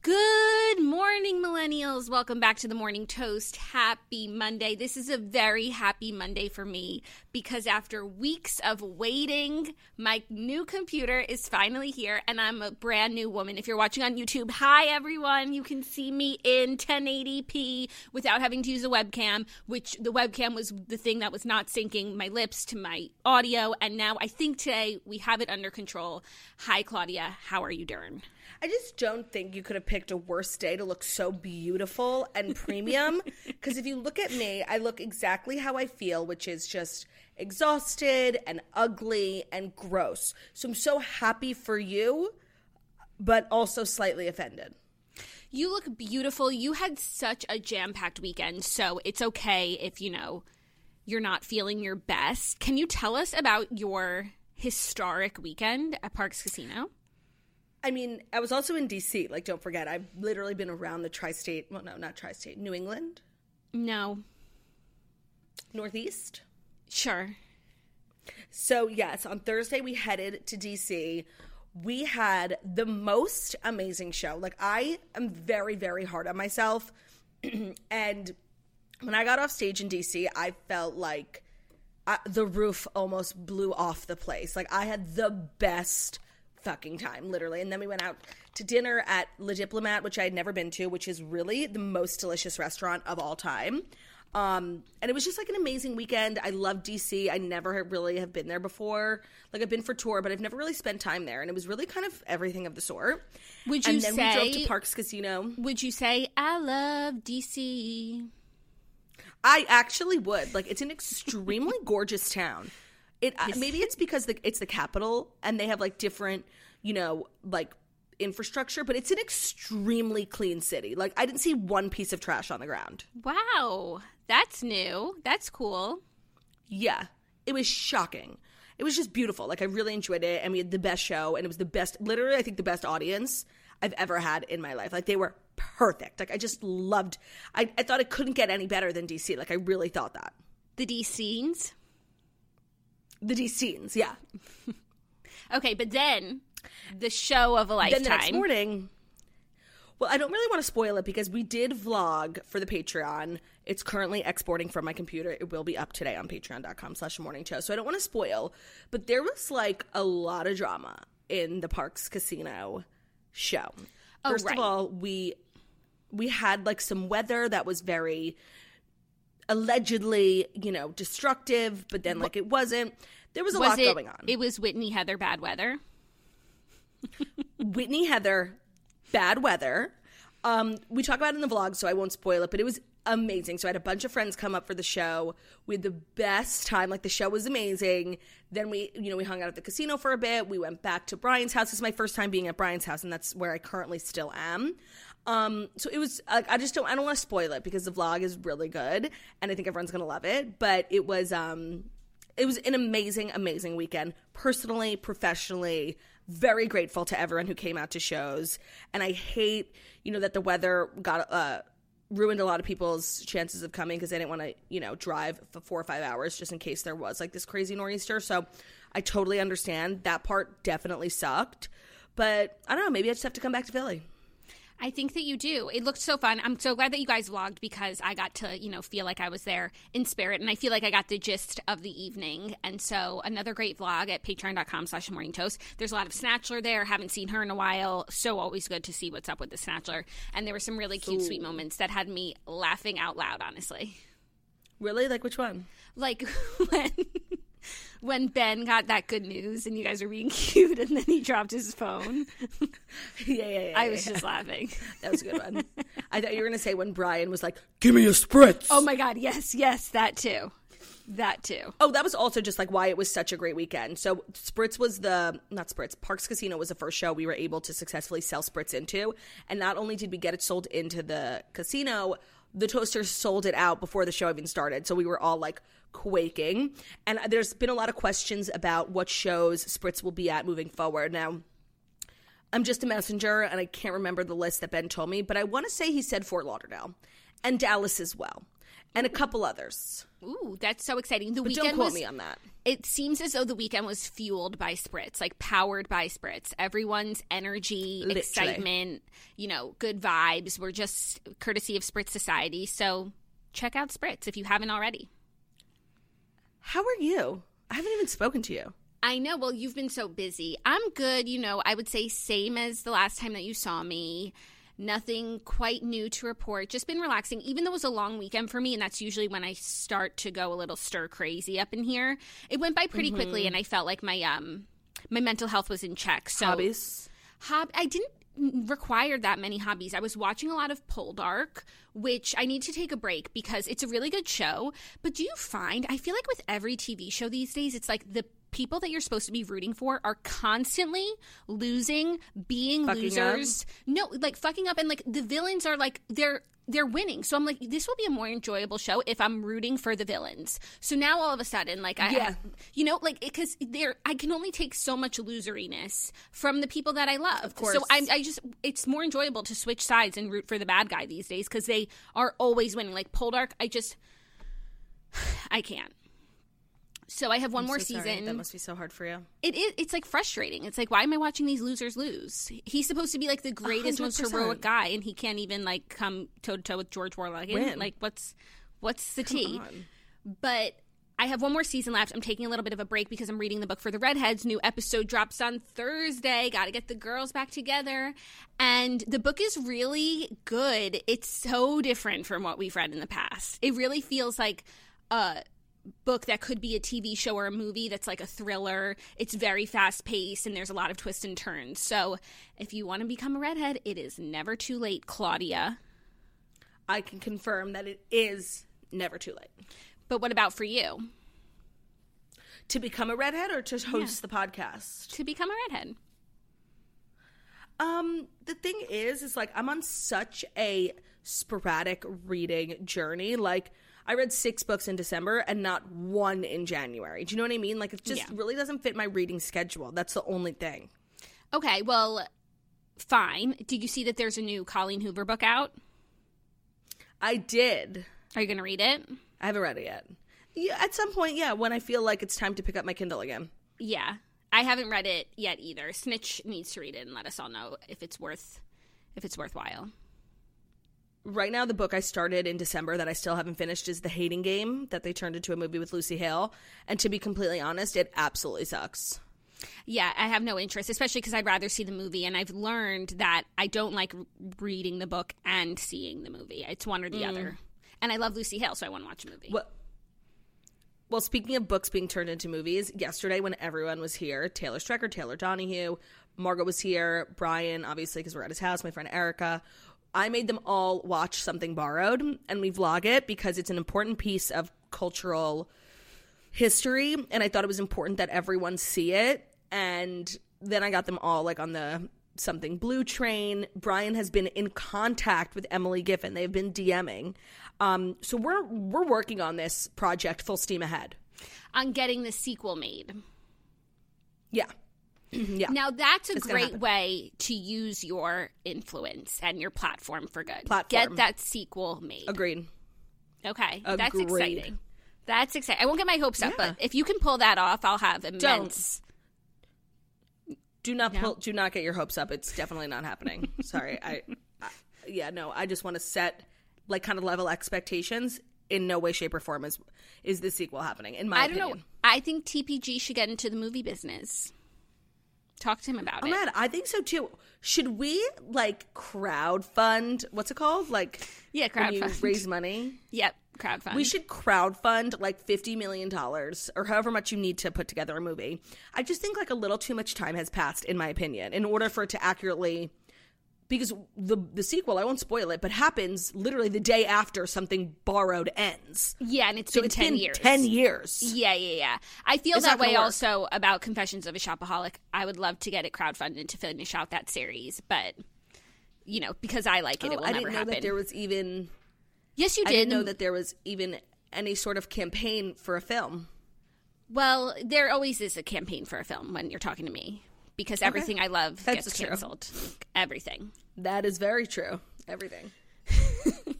Good morning, millennials. Welcome back to the Morning Toast. Happy Monday. This is a very happy Monday for me because after weeks of waiting, my new computer is finally here and I'm a brand new woman. If you're watching on YouTube, hi everyone. You can see me in 1080p without having to use a webcam, which the webcam was the thing that was not syncing my lips to my audio. And now I think today we have it under control. Hi, Claudia. How are you doing? I just don't think you could have picked a worse day to look so beautiful and premium. Because if you look at me, I look exactly how I feel, which is just exhausted and ugly and gross. So I'm so happy for you, but also slightly offended. You look beautiful. You had such a jam packed weekend, so it's okay if, you know, you're not feeling your best. Can you tell us about your historic weekend at Parx Casino? I mean, I was also in DC. Like, don't forget, I've literally been around the tri state. Well, no, not tri state. New England? No. Northeast? Sure. So, yes, on Thursday we headed to DC. We had the most amazing show. Like, I am very, very hard on myself. and when I got off stage in DC, I felt like I, the roof almost blew off the place. Like, I had the best fucking time, literally. And then we went out to dinner at Le Diplomate, which I had never been to, which is really the most delicious restaurant of all time. Um, and it was just like an amazing weekend. I love DC. I never really have been there before. Like I've been for tour, but I've never really spent time there. And it was really kind of everything of the sort. Would you and then say we drove to Parx Casino. Would you say I love DC? I actually would. Like it's an extremely gorgeous town. It uh, maybe it's because the, it's the capital and they have like different, you know, like infrastructure, but it's an extremely clean city. Like I didn't see one piece of trash on the ground. Wow, that's new. That's cool. Yeah, it was shocking. It was just beautiful. Like I really enjoyed it, and we had the best show, and it was the best. Literally, I think the best audience I've ever had in my life. Like they were perfect. Like I just loved. I, I thought it couldn't get any better than DC. Like I really thought that. The DC scenes. The D scenes, yeah. okay, but then the show of a lifetime. Then the next morning. Well, I don't really want to spoil it because we did vlog for the Patreon. It's currently exporting from my computer. It will be up today on patreon.com slash morning show. So I don't want to spoil, but there was like a lot of drama in the Parx Casino show. Oh, First right. of all, we we had like some weather that was very allegedly, you know, destructive, but then like it wasn't. There was a was lot it, going on. It was Whitney Heather bad weather. Whitney Heather, bad weather. Um, we talk about it in the vlog, so I won't spoil it, but it was amazing. So I had a bunch of friends come up for the show. We had the best time. Like the show was amazing. Then we, you know, we hung out at the casino for a bit. We went back to Brian's house. This is my first time being at Brian's house, and that's where I currently still am. Um, so it was. I, I just don't. I don't want to spoil it because the vlog is really good, and I think everyone's gonna love it. But it was. Um, it was an amazing, amazing weekend. Personally, professionally, very grateful to everyone who came out to shows. And I hate, you know, that the weather got uh, ruined a lot of people's chances of coming because they didn't want to, you know, drive for four or five hours just in case there was like this crazy nor'easter. So I totally understand that part. Definitely sucked, but I don't know. Maybe I just have to come back to Philly. I think that you do. It looked so fun. I'm so glad that you guys vlogged because I got to, you know, feel like I was there in spirit and I feel like I got the gist of the evening. And so another great vlog at patreon.com slash morning toast. There's a lot of Snatchler there. Haven't seen her in a while. So always good to see what's up with the Snatchler. And there were some really cute, sweet moments that had me laughing out loud, honestly. Really? Like which one? Like when when Ben got that good news and you guys were being cute and then he dropped his phone. yeah, yeah, yeah. I was yeah. just laughing. That was a good one. I thought you were going to say when Brian was like, give me a spritz. Oh my God. Yes, yes, that too. That too. Oh, that was also just like why it was such a great weekend. So Spritz was the not Spritz, Parx Casino was the first show we were able to successfully sell Spritz into. And not only did we get it sold into the casino, the toaster sold it out before the show even started. So we were all like quaking. And there's been a lot of questions about what shows Spritz will be at moving forward. Now, I'm just a messenger and I can't remember the list that Ben told me, but I want to say he said Fort Lauderdale and Dallas as well, and a couple others. Ooh, that's so exciting. The But weekend don't quote was, me on that. It seems as though the weekend was fueled by spritz, like powered by spritz. Everyone's energy, Literally. excitement, you know, good vibes were just courtesy of Spritz Society. So check out Spritz if you haven't already. How are you? I haven't even spoken to you. I know. Well, you've been so busy. I'm good. You know, I would say same as the last time that you saw me. Nothing quite new to report. Just been relaxing, even though it was a long weekend for me. And that's usually when I start to go a little stir crazy up in here. It went by pretty quickly, and I felt like my um my mental health was in check. So Hobbies? hob I didn't require that many hobbies. I was watching a lot of Poldark, which I need to take a break because it's a really good show. But do you find I feel like with every TV show these days, it's like the people that you're supposed to be rooting for are constantly losing, being Fucking losers. No, like fucking up and like the villains are like they're they're winning. So I'm like, this will be a more enjoyable show if I'm rooting for the villains. So now all of a sudden, like, I, Yeah. you know, like, because there, I can only take so much loseriness from the people that I love. Of course. So I, I just, it's more enjoyable to switch sides and root for the bad guy these days because they are always winning. Like Poldark, I just, I can't. So I have one more So sorry. season. That must be so hard for you. It is. It's like frustrating. It's like, why am I watching these losers lose? He's supposed to be like the greatest, most 100%. heroic guy, and he can't even like come toe to toe with George Warlock. Win. Like, what's what's the tea? on. But I have one more season left. I'm taking a little bit of a break because I'm reading the book for the Redheads. New episode drops on Thursday. Got to get the girls back together, and the book is really good. It's so different from what we've read in the past. It really feels like a book that could be a TV show or a movie that's like a thriller. It's very fast paced and there's a lot of twists and turns. So if you want to become a redhead, it is never too late, Claudia. I can confirm that it is never too late. But what about for you To become a redhead or to host the podcast? to become a redhead? Um, the thing is, is like I'm on such a sporadic reading journey. Like I read six books in December and not one in January. Do you know what I mean? Like it just Yeah. really doesn't fit my reading schedule. That's the only thing. Okay, well, fine. Did you see that there's a new Colleen Hoover book out? I did. Are you going to read it? I haven't read it yet. Yeah, at some point, yeah, when I feel like it's time to pick up my Kindle again. Yeah. I haven't read it yet either. Snitch needs to read it and let us all know if it's worth if it's worthwhile. Right now, the book I started in December that I still haven't finished is The Hating Game that they turned into a movie with Lucy Hale. And to be completely honest, it absolutely sucks. Yeah, I have no interest, especially because I'd rather see the movie. And I've learned that I don't like reading the book and seeing the movie. It's one or the mm. other. And I love Lucy Hale, so I want to watch a movie. Well, well, speaking of books being turned into movies, yesterday when everyone was here, Taylor Strecker, Taylor Donahue, Margot was here, Brian, obviously, because we're at his house, my friend Erica. I made them all watch Something Borrowed, and we vlog it because it's an important piece of cultural history, and I thought it was important that everyone see it. And then I got them all like on the something blue train. Brian has been in contact with Emily Giffin. They've been DMing. Um, so we're we're working on this project full steam ahead. On getting the sequel made. Yeah. Mm-hmm, yeah. Now, that's a It's great way to use your influence and your platform for good. Platform. Get that sequel made. Agreed. Okay, that's exciting. That's exciting. I won't get my hopes up, Yeah. but if you can pull that off, I'll have immense. Do not pull, do not get your hopes up. It's definitely not happening. Sorry. I yeah, no, I just want to set like kind of level expectations. In no way, shape, or form is is the sequel happening. In my I don't opinion. know. I think TPG should get into the movie business. Talk to him about it. Oh it. man, I think so too. Should we like crowd fund? What's it called? Like Yeah, when you raise money. Yep, crowdfund. We should crowdfund like fifty million dollars or however much you need to put together a movie. I just think like a little too much time has passed, in my opinion, in order for it to accurately. Because the the sequel, I won't spoil it, but happens literally the day after something borrowed ends. Yeah, and it's So been it's ten been years. ten years. Yeah, yeah, yeah. I feel It's that way also about Confessions of a Shopaholic. I would love to get it crowdfunded to finish out that series, but you know, because I like it, Oh, it will I never didn't know happen. that there was even. yes, you I did. didn't know that there was even any sort of campaign for a film. Well, there always is a campaign for a film when you're talking to me because everything I love That's gets true. canceled. Everything. That is very true. Everything.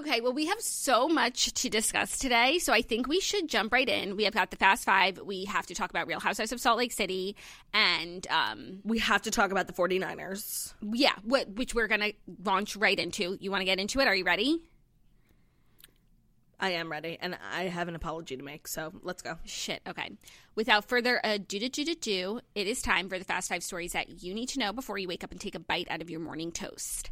Okay, well, we have so much to discuss today, so I think we should jump right in. We have got the Fast Five. We have to talk about Real Housewives of Salt Lake City, and um, We have to talk about the 49ers. yeah, what, which we're gonna launch right into. You want to get into it? Are you ready? I am ready, and I have an apology to make, so let's go. Shit. Okay. Without further ado, do, do, do, do, it is time for the Fast Five stories that you need to know before you wake up and take a bite out of your morning toast.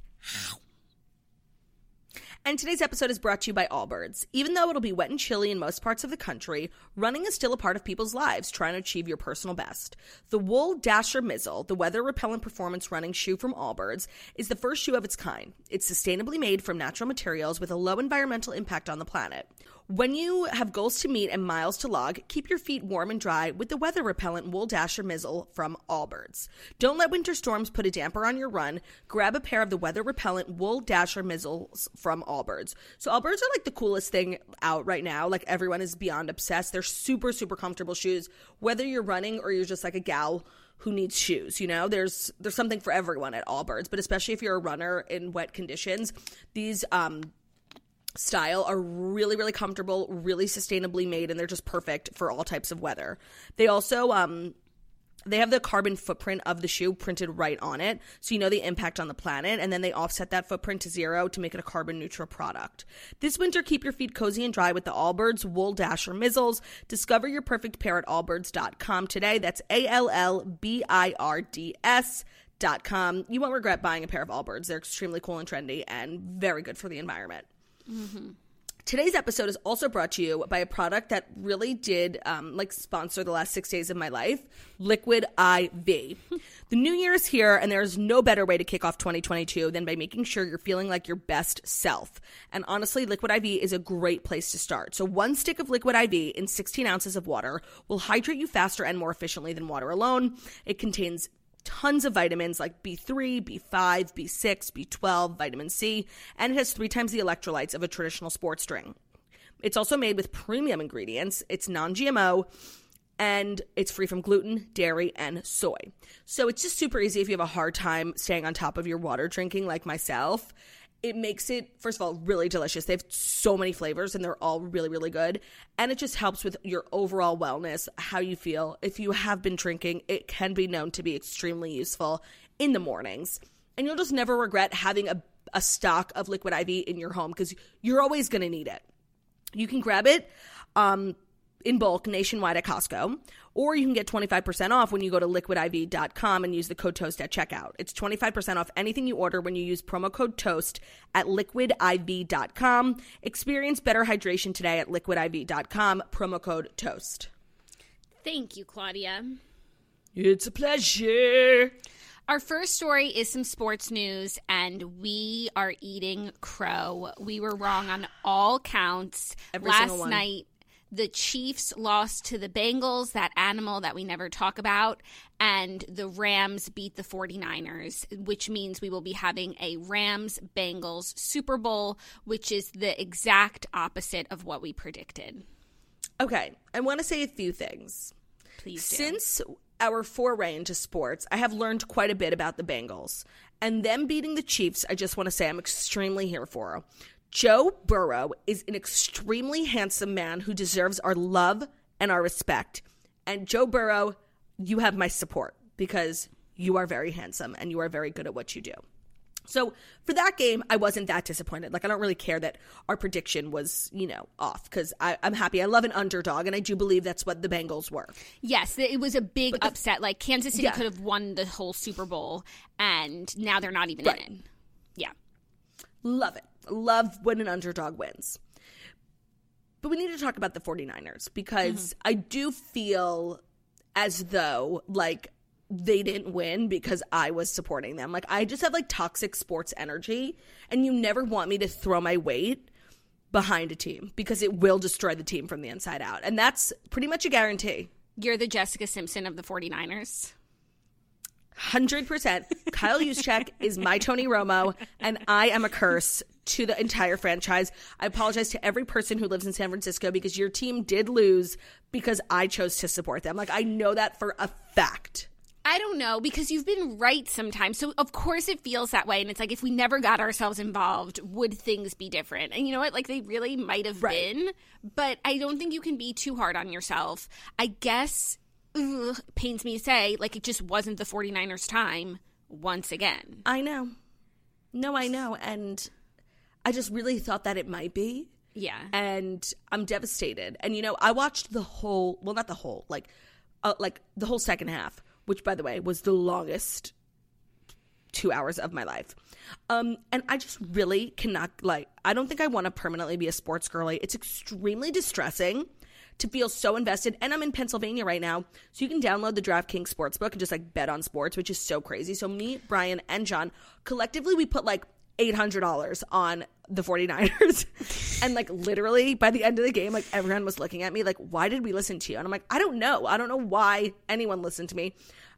And today's episode is brought to you by Allbirds. Even though it'll be wet and chilly in most parts of the country, running is still a part of people's lives trying to achieve your personal best. The Wool Dasher Mizzle, the weather repellent performance running shoe from Allbirds, is the first shoe of its kind. It's sustainably made from natural materials with a low environmental impact on the planet. When you have goals to meet and miles to log, keep your feet warm and dry with the weather repellent Wool Dasher Mizzle from Allbirds. Don't let winter storms put a damper on your run. Grab a pair of the weather repellent Wool Dasher Mizzles from Allbirds. So Allbirds are like the coolest thing out right now. Like everyone is beyond obsessed. They're super super comfortable shoes. Whether you're running or you're just like a gal who needs shoes, you know, there's there's something for everyone at Allbirds. But especially if you're a runner in wet conditions, these um style are really really comfortable really sustainably made and they're just perfect for all types of weather. They also um they have the carbon footprint of the shoe printed right on it so you know the impact on the planet and then they offset that footprint to zero to make it a carbon neutral product. This winter keep your feet cozy and dry with the allbirds wool dasher mizzles. Discover your perfect pair at allbirds.com today. That's a-l-l-b-i-r-d-s dot com. You won't regret buying a pair of allbirds. They're extremely cool and trendy and very good for the environment Today's episode is also brought to you by a product that really did um, like sponsor the last six days of my life, Liquid IV. the new year is here, and there's no better way to kick off 2022 than by making sure you're feeling like your best self. And honestly, Liquid IV is a great place to start. So one stick of Liquid IV in 16 ounces of water will hydrate you faster and more efficiently than water alone. It contains tons of vitamins like B3, B5, B6, B12, vitamin C, and it has three times the electrolytes of a traditional sports drink. It's also made with premium ingredients, it's non GMO, and it's free from gluten, dairy, and soy. So it's just super easy if you have a hard time staying on top of your water drinking, like myself. It makes it, first of all, really delicious. They have so many flavors and they're all really, really good. And it just helps with your overall wellness, how you feel. If you have been drinking, it can be known to be extremely useful in the mornings. And you'll just never regret having a, a stock of liquid IV in your home because you're always going to need it. You can grab it um, in bulk nationwide at Costco, or you can get 25% off when you go to liquidiv.com and use the code TOAST at checkout. It's 25% off anything you order when you use promo code TOAST at liquidiv.com. Experience better hydration today at liquidiv.com, promo code TOAST. Thank you, Claudia. It's a pleasure. Our first story is some sports news, and we are eating crow. We were wrong on all counts. Every Last single one. night, the Chiefs lost to the Bengals, that animal that we never talk about, and the Rams beat the 49ers, which means we will be having a Rams Bengals Super Bowl, which is the exact opposite of what we predicted. Okay, I want to say a few things. Please do. Since our foray into sports, I have learned quite a bit about the Bengals. And them beating the Chiefs, I just want to say I'm extremely here for. Joe Burrow is an extremely handsome man who deserves our love and our respect. And Joe Burrow, you have my support because you are very handsome and you are very good at what you do. So for that game, I wasn't that disappointed. Like I don't really care that our prediction was, you know, off because I'm happy. I love an underdog, and I do believe that's what the Bengals were. Yes, it was a big the- upset. Like Kansas City Yeah. could have won the whole Super Bowl, and now they're not even Right. in it. Yeah. Love it. Love when an underdog wins. But we need to talk about the 49ers because mm-hmm. I do feel as though like they didn't win because I was supporting them. Like I just have like toxic sports energy and you never want me to throw my weight behind a team because it will destroy the team from the inside out. And that's pretty much a guarantee. You're the Jessica Simpson of the 49ers. Hundred percent. Kyle Juszczyk is my Tony Romo, and I am a curse to the entire franchise. I apologize to every person who lives in San Francisco because your team did lose because I chose to support them. Like I know that for a fact. I don't know because you've been right sometimes. So of course it feels that way and it's like if we never got ourselves involved, would things be different? And you know what? Like they really might have Right. been, but I don't think you can be too hard on yourself. I guess ugh, pains me to say like it just wasn't the 49ers time once again. I know. No, I know, and I just really thought that it might be. Yeah. and I'm devastated. And you know, I watched the whole, well, not the whole, like, uh, like the whole second half, which, by the way, was the longest two hours of my life. Um, and I just really cannot, like, I don't think I want to permanently be a sports girly. It's extremely distressing to feel so invested. And I'm in Pennsylvania right now, so you can download the DraftKings Sportsbook and just like bet on sports, which is so crazy. So me, Brian, and John collectively we put like $800 on the 49ers. and like literally by the end of the game, like everyone was looking at me like, why did we listen to you? And I'm like, I don't know. I don't know why anyone listened to me.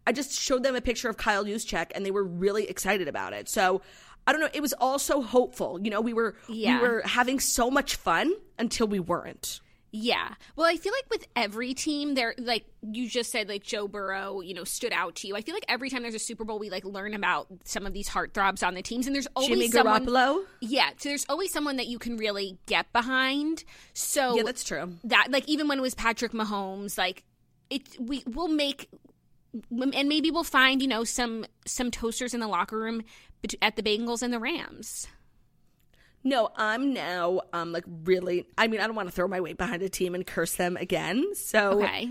I just showed them a picture of Kyle Juszczyk and they were really excited about it. So I don't know. It was all so hopeful. You know, we were Yeah. we were having so much fun until we weren't. Yeah. Well, I feel like with every team, there, like you just said, like Joe Burrow, you know, stood out to you. I feel like every time there's a Super Bowl, we like learn about some of these heartthrobs on the teams, and there's always Jimmy someone. Garoppolo. Yeah, so there's always someone that you can really get behind. So Yeah, that's true. that, like, even when it was Patrick Mahomes, like it, we will make, and maybe we'll find, you know, some some toasters in the locker room at the Bengals and the Rams. No, I'm now um like really I mean, I don't want to throw my weight behind a team and curse them again. So Okay,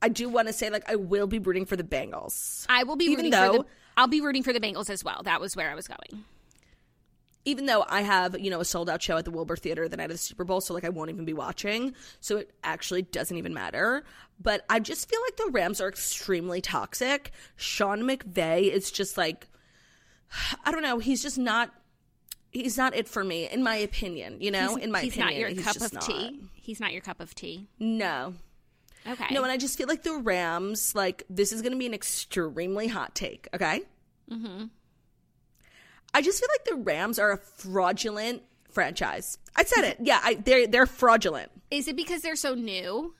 I do want to say like I will be rooting for the Bengals. I will be Even rooting for the. though- I'll be rooting for the Bengals as well. That was where I was going. Even though I have, you know, a sold out show at the Wilbur Theater the night of the Super Bowl, so like I won't even be watching. So it actually doesn't even matter. But I just feel like the Rams are extremely toxic. Sean McVay is just like I don't know, he's just not he's not it for me, in my opinion. You know, He's- in my opinion, he's opinion. not your he's cup of not. tea. He's not your cup of tea. No. Okay. No, and I just feel like the Rams, like, this is going to be an extremely hot take, okay? Mm-hmm. I just feel like the Rams are a fraudulent franchise. I said it. Yeah, I, they're they're fraudulent. Is it because they're so new?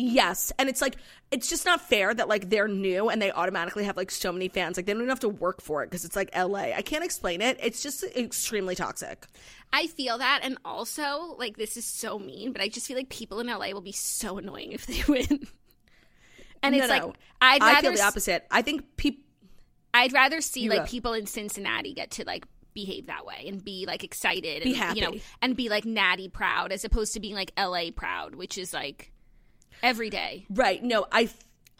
Yes, and it's like it's just not fair that like they're new and they automatically have like so many fans. Like they don't even have to work for it because it's like LA. I can't explain it. It's just extremely toxic. I feel that, and also like this is so mean, but I just feel like people in LA will be so annoying if they win. And No, it's no. like I'd I feel the opposite. I think people. I'd rather see like people in Cincinnati get to like behave that way and be like excited Be and you know and be like natty proud as opposed to being like LA proud, which is like every day. Right. No, I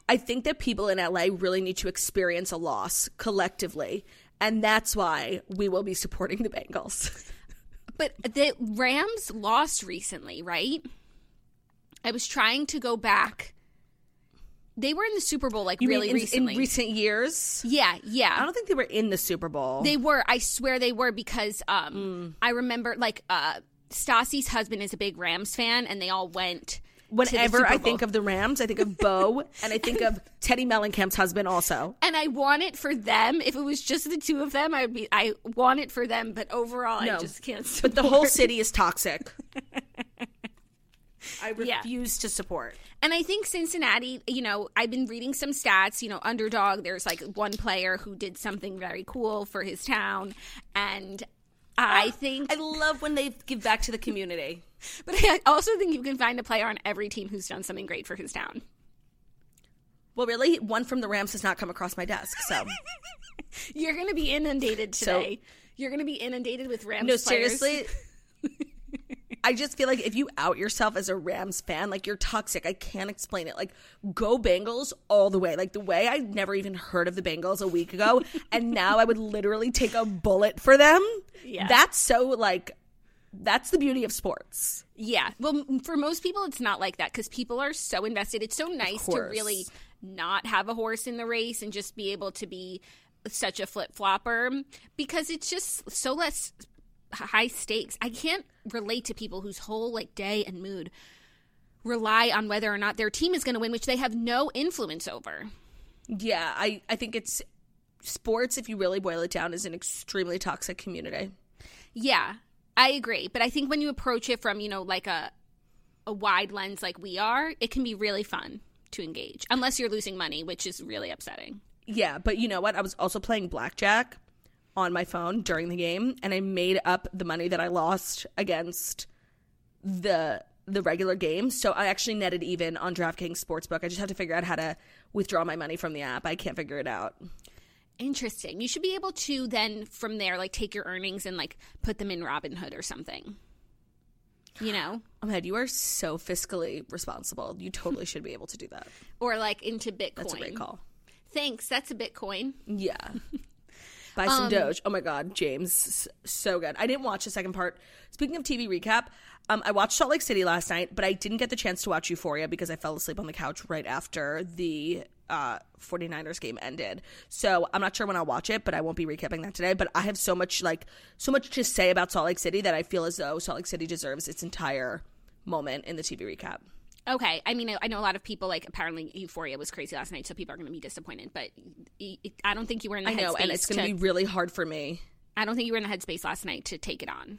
I think that people in LA really need to experience a loss collectively. And that's why we will be supporting the Bengals. But the Rams lost recently, right? I was trying to go back. They were in the Super Bowl like You really in, recently. in recent years? yeah, yeah. I don't think they were in the Super Bowl. They were. I swear they were because um I remember like uh Stassi's husband is a big Rams fan and they all went Whenever I think of the Rams, I think of Bo and I think of Teddi Mellencamp's husband also. and I want it for them. If it was just the two of them, I would be I want it for them, but overall No. I just can't But the whole city is toxic. I Yeah. refuse to support. And I think Cincinnati, you know, I've been reading some stats, you know, underdog, there's like one player who did something very cool for his town and I ah, think I love when they give back to the community. but I also think you can find a player on every team who's done something great for his town. Well, really, one from the Rams has not come across my desk. So You're going to be inundated today. So, You're going to be inundated with Rams. No, players. seriously. I just feel like if you out yourself as a Rams fan, like you're toxic. I can't explain it. Like go Bengals all the way. Like the way I never even heard of the Bengals a week ago, and now I would literally take a bullet for them. Yeah. That's so like that's the beauty of sports. Yeah. Well, for most people, it's not like that because people are so invested. It's so nice to really not have a horse in the race and just be able to be such a flip flopper because it's just so less high stakes. I can't relate to people whose whole like day and mood rely on whether or not their team is going to win, which they have no influence over. Yeah, I I think it's sports if you really boil it down is an extremely toxic community. Yeah, I agree, but I think when you approach it from, you know, like a a wide lens like we are, it can be really fun to engage unless you're losing money, which is really upsetting. Yeah, but you know what? I was also playing blackjack on my phone during the game and I made up the money that I lost against the the regular game. So I actually netted even on DraftKings Sportsbook. I just have to figure out how to withdraw my money from the app. I can't figure it out. Interesting. You should be able to then from there like take your earnings and like put them in Robinhood or something. You know? Oh my you are so fiscally responsible. You totally should be able to do that. Or like into Bitcoin. That's a great call. Thanks. That's a Bitcoin. Yeah. Buy some um, Doge. Oh my God, James, so good. I didn't watch the second part. Speaking of TV recap, um, I watched Salt Lake City last night, but I didn't get the chance to watch Euphoria because I fell asleep on the couch right after the uh, 49ers game ended. So I'm not sure when I'll watch it, but I won't be recapping that today. But I have so much like so much to say about Salt Lake City that I feel as though Salt Lake City deserves its entire moment in the TV recap. Okay, I mean, I know a lot of people like apparently Euphoria was crazy last night, so people are going to be disappointed. But I don't think you were in the I know, and it's going to be really hard for me. I don't think you were in the headspace last night to take it on.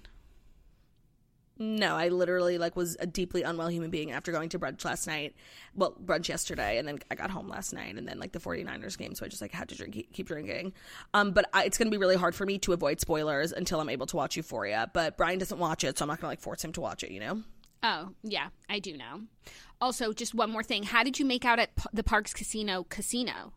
No, I literally like was a deeply unwell human being after going to brunch last night. Well, brunch yesterday, and then I got home last night, and then like the 49ers game, so I just like had to drink, keep drinking. Um, but I, it's gonna be really hard for me to avoid spoilers until I'm able to watch Euphoria. But Brian doesn't watch it, so I'm not gonna like force him to watch it. You know. Oh, yeah, I do know. Also, just one more thing. How did you make out at the Parx Casino casino?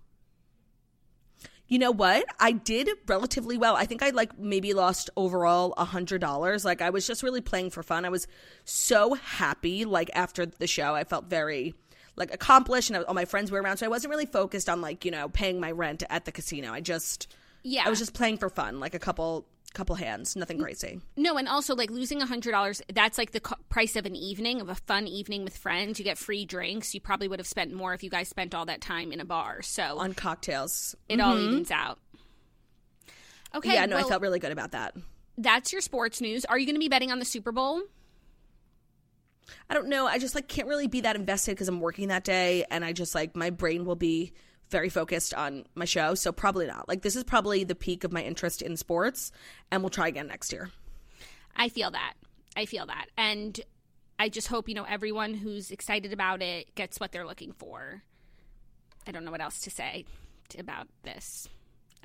You know what? I did relatively well. I think I like maybe lost overall a hundred dollars. Like I was just really playing for fun. I was so happy. Like after the show, I felt very like accomplished, and all my friends were around. So I wasn't really focused on like you know paying my rent at the casino. I just yeah, I was just playing for fun, like a couple couple hands, nothing crazy. No, and also like losing a hundred dollars. That's like the co- price of an evening of a fun evening with friends. You get free drinks. You probably would have spent more if you guys spent all that time in a bar. So on cocktails, it mm-hmm. all evens out. Okay. Yeah, no, well, I felt really good about that. That's your sports news. Are you going to be betting on the Super Bowl? I don't know. I just like can't really be that invested because I'm working that day, and I just like my brain will be very focused on my show, so probably not. Like this is probably the peak of my interest in sports, and we'll try again next year. I feel that. I feel that. And I just hope, you know, everyone who's excited about it gets what they're looking for. I don't know what else to say about this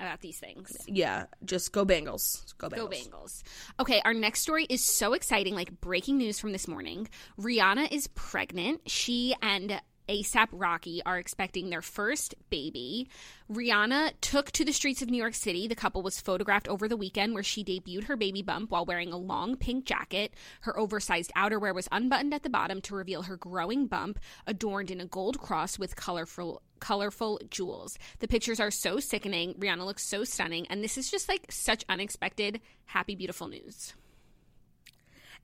about these things. Yeah, just go Bengals. Go Bengals. Go Bengals. Okay, our next story is so exciting, like breaking news from this morning. Rihanna is pregnant. She and A$AP Rocky are expecting their first baby. Rihanna took to the streets of New York City. The couple was photographed over the weekend where she debuted her baby bump while wearing a long pink jacket. Her oversized outerwear was unbuttoned at the bottom to reveal her growing bump, adorned in a gold cross with colorful colorful jewels. The pictures are so sickening. Rihanna looks so stunning, and this is just like such unexpected, happy, beautiful news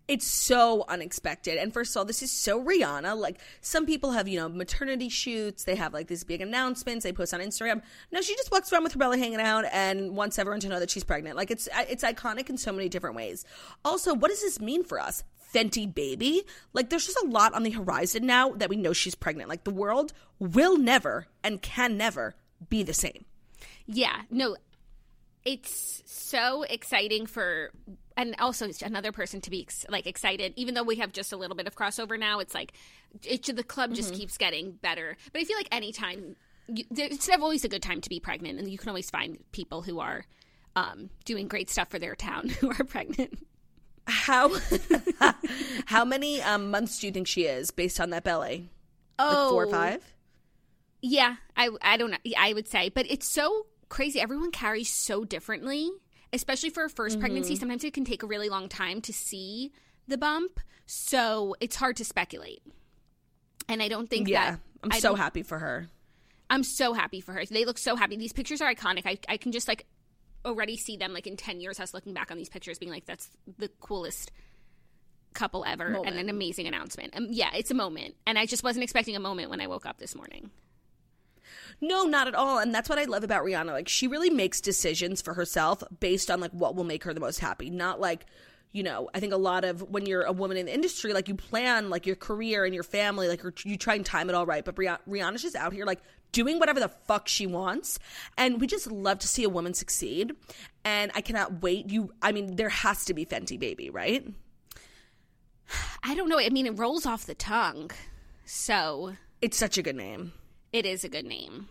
it's so unexpected. And first of all, this is so Rihanna. Like some people have, you know, maternity shoots. They have like these big announcements they post on Instagram. No, she just walks around with her belly hanging out and wants everyone to know that she's pregnant. Like it's it's iconic in so many different ways. Also, what does this mean for us? Fenty baby? Like there's just a lot on the horizon now that we know she's pregnant. Like the world will never and can never be the same. Yeah. No, it's so exciting for and also another person to be ex- like excited. Even though we have just a little bit of crossover now it's like it, the club just mm-hmm. keeps getting better. But i feel like anytime you, it's always a good time to be pregnant and you can always find people who are um, doing great stuff for their town who are pregnant. How how many um, months do you think she is based on that belly oh like four or five? Yeah i i don't know. I would say but it's so crazy. Everyone carries so differently, especially for a 1st Mm-hmm. pregnancy. Sometimes it can take a really long time to see the bump, so it's hard to speculate. And I don't think Yeah, that I'm I so happy for her. I'm so happy for her. They look so happy. These pictures are iconic. I, I can just like already see them like in 10 years, us looking back on these pictures being like, that's the coolest couple ever and an amazing announcement. Um, yeah, it's a moment. And I just wasn't expecting a moment when I woke up this morning. No, not at all. And that's what I love about Rihanna. Like she really makes decisions for herself based on like what will make her the most happy. Not like, you know, I think a lot of when you're a woman in the industry, like you plan like your career and your family, like you're, you try and time it all right. But Rihanna, Rihanna's just out here like doing whatever the fuck she wants. And we just love to see a woman succeed. And I cannot wait. You, I mean, there has to be Fenty Baby, right? I don't know. I mean, it rolls off the tongue. So It's such a good name. It is a good name.